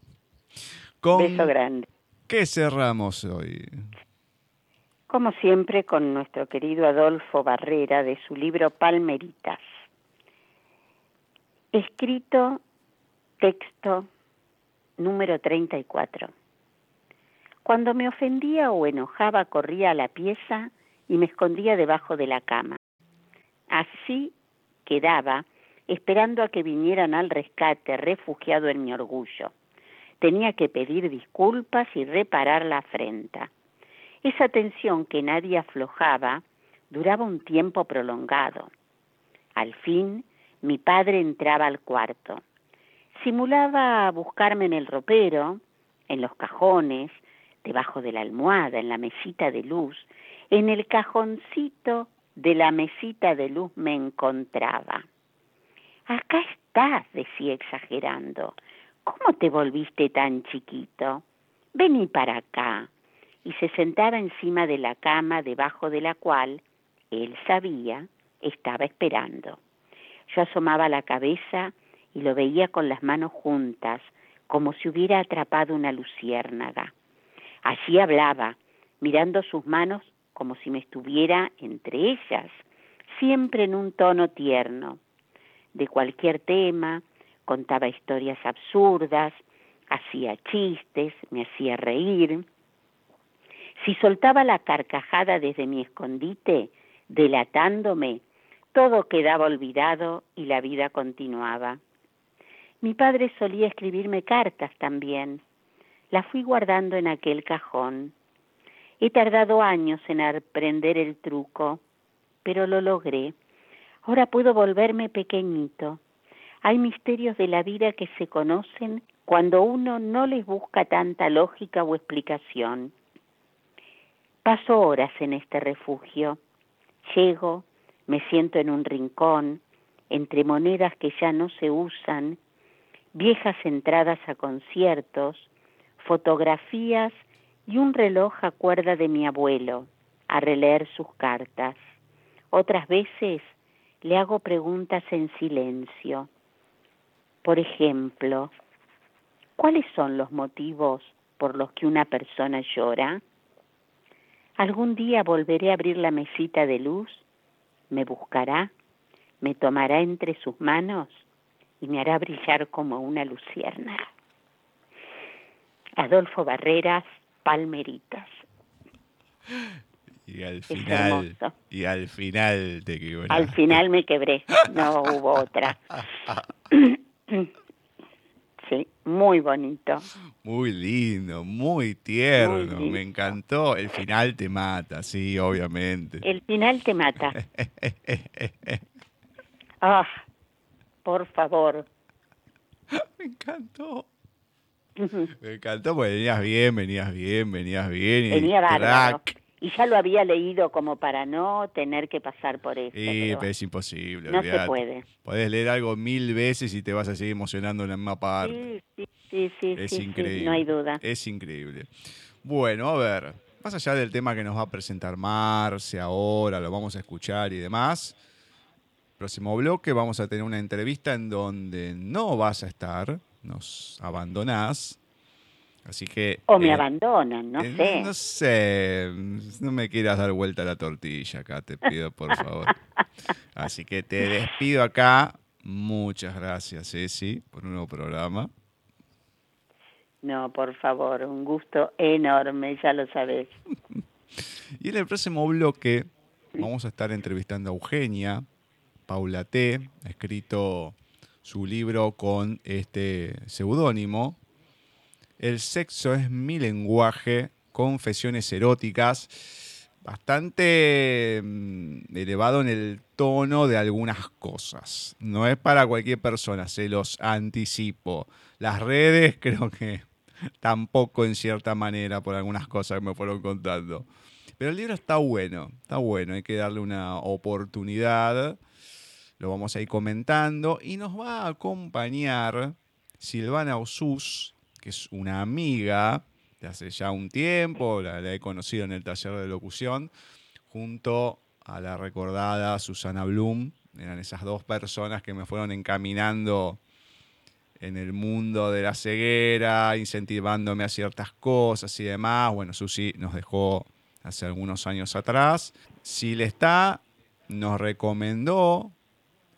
beso grande. ¿Qué cerramos hoy? Como siempre, con nuestro querido Adolfo Barrera de su libro Palmeritas. Escrito texto número 34. Cuando me ofendía o enojaba corría a la pieza y me escondía debajo de la cama. Así quedaba, esperando a que vinieran al rescate, refugiado en mi orgullo. Tenía que pedir disculpas y reparar la afrenta. Esa tensión que nadie aflojaba duraba un tiempo prolongado. Al fin, mi padre entraba al cuarto. Simulaba buscarme en el ropero, en los cajones, debajo de la almohada, en la mesita de luz, en el cajoncito de la mesita de luz me encontraba. Acá estás, decía exagerando. ¿Cómo te volviste tan chiquito? Vení para acá. Y se sentaba encima de la cama debajo de la cual, él sabía, estaba esperando. Yo asomaba la cabeza y lo veía con las manos juntas, como si hubiera atrapado una luciérnaga. Allí hablaba, mirando sus manos como si me estuviera entre ellas, siempre en un tono tierno. De cualquier tema, contaba historias absurdas, hacía chistes, me hacía reír. Si soltaba la carcajada desde mi escondite, delatándome, todo quedaba olvidado y la vida continuaba. Mi padre solía escribirme cartas también. La fui guardando en aquel cajón. He tardado años en aprender el truco, pero lo logré. Ahora puedo volverme pequeñito. Hay misterios de la vida que se conocen cuando uno no les busca tanta lógica o explicación. Paso horas en este refugio. Llego, me siento en un rincón, entre monedas que ya no se usan, viejas entradas a conciertos, fotografías y un reloj a cuerda de mi abuelo a releer sus cartas. Otras veces le hago preguntas en silencio. Por ejemplo, ¿cuáles son los motivos por los que una persona llora? ¿Algún día volveré a abrir la mesita de luz? ¿Me buscará? ¿Me tomará entre sus manos? y me hará brillar como una lucierna. Adolfo Barreras, Palmeritas. Y al final, y al final te. Al final me quebré, no hubo otra. Sí, muy bonito. Muy lindo, muy tierno, me encantó. El final te mata, sí, obviamente. El final te mata. ah, por favor. Me encantó. Me encantó porque venías bien, venías bien, venías bien. Y Venía bárbaro. Y ya lo había leído como para no tener que pasar por eso. Sí, pero, es imposible. No se puede. Podés leer algo mil veces y te vas a seguir emocionando en la misma parte. Sí, sí, sí. Es increíble. no hay duda. Es increíble. Bueno, a ver. más allá del tema que nos va a presentar Marce ahora, lo vamos a escuchar y demás, próximo bloque vamos a tener una entrevista en donde no vas a estar, nos abandonás. Así que. O me eh, abandonan, no eh, sé. No sé, no me quieras dar vuelta a la tortilla acá, te pido por favor. Así que te despido acá. Muchas gracias, Ceci, por un nuevo programa. No, por favor, un gusto enorme, ya lo sabes. Y en el próximo bloque vamos a estar entrevistando a Eugenia Paula T. Ha escrito su libro con este seudónimo. El sexo es mi lenguaje, confesiones eróticas. Bastante mm, elevado en el tono de algunas cosas. No es para cualquier persona, se los anticipo. Las redes creo que tampoco en cierta manera por algunas cosas que me fueron contando. Pero el libro está bueno, está bueno, hay que darle una oportunidad. Lo vamos a ir comentando y nos va a acompañar Silvana Osus, que es una amiga de hace ya un tiempo, la, he conocido en el taller de locución, junto a la recordada Susana Blum. Eran esas dos personas que me fueron encaminando en el mundo de la ceguera, incentivándome a ciertas cosas y demás. Bueno, Susi nos dejó hace algunos años atrás. Si le está, nos recomendó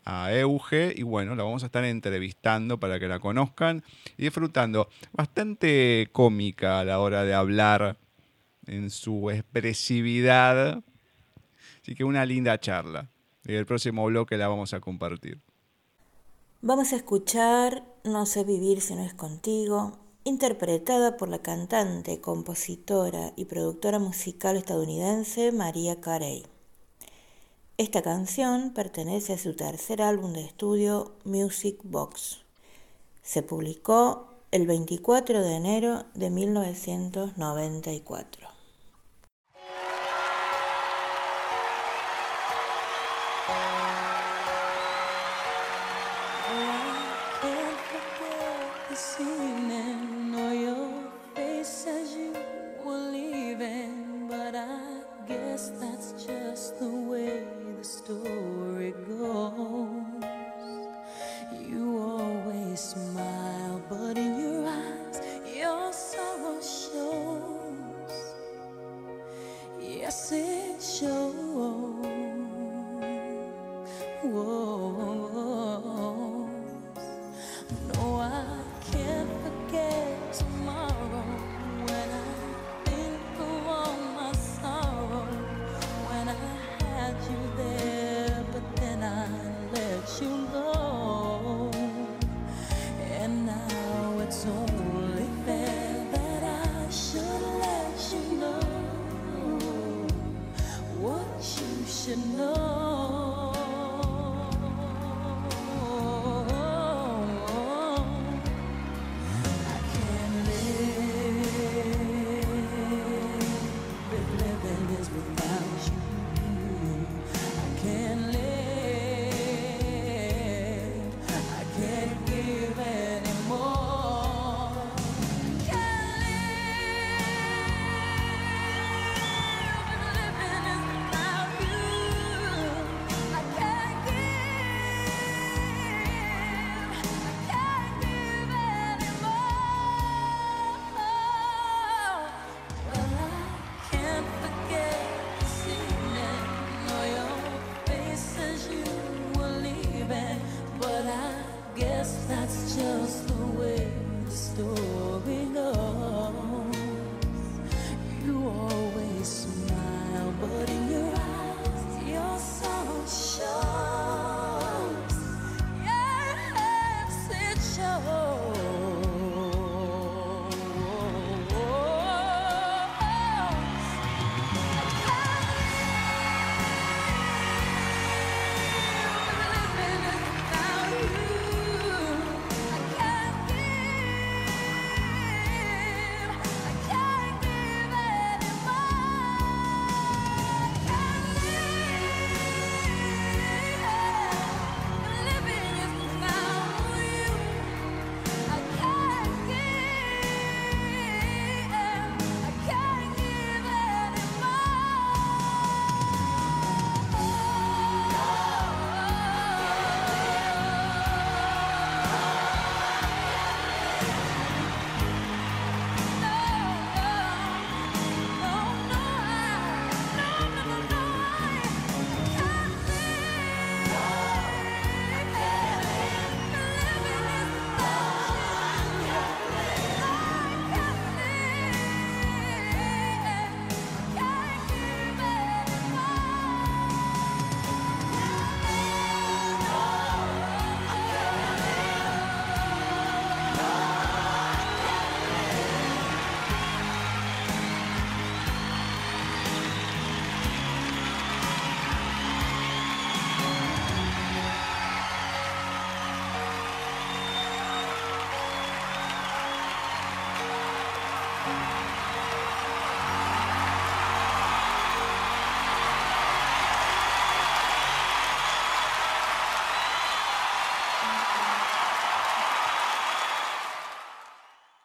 a Euge y bueno, la vamos a estar entrevistando para que la conozcan y disfrutando. Bastante cómica a la hora de hablar en su expresividad. Así que una linda charla. Y el próximo bloque la vamos a compartir. Vamos a escuchar No sé vivir si no es contigo, interpretada por la cantante, compositora y productora musical estadounidense María Carey. Esta canción pertenece a su tercer álbum de estudio Music Box. Se publicó el 24 de enero de 1994.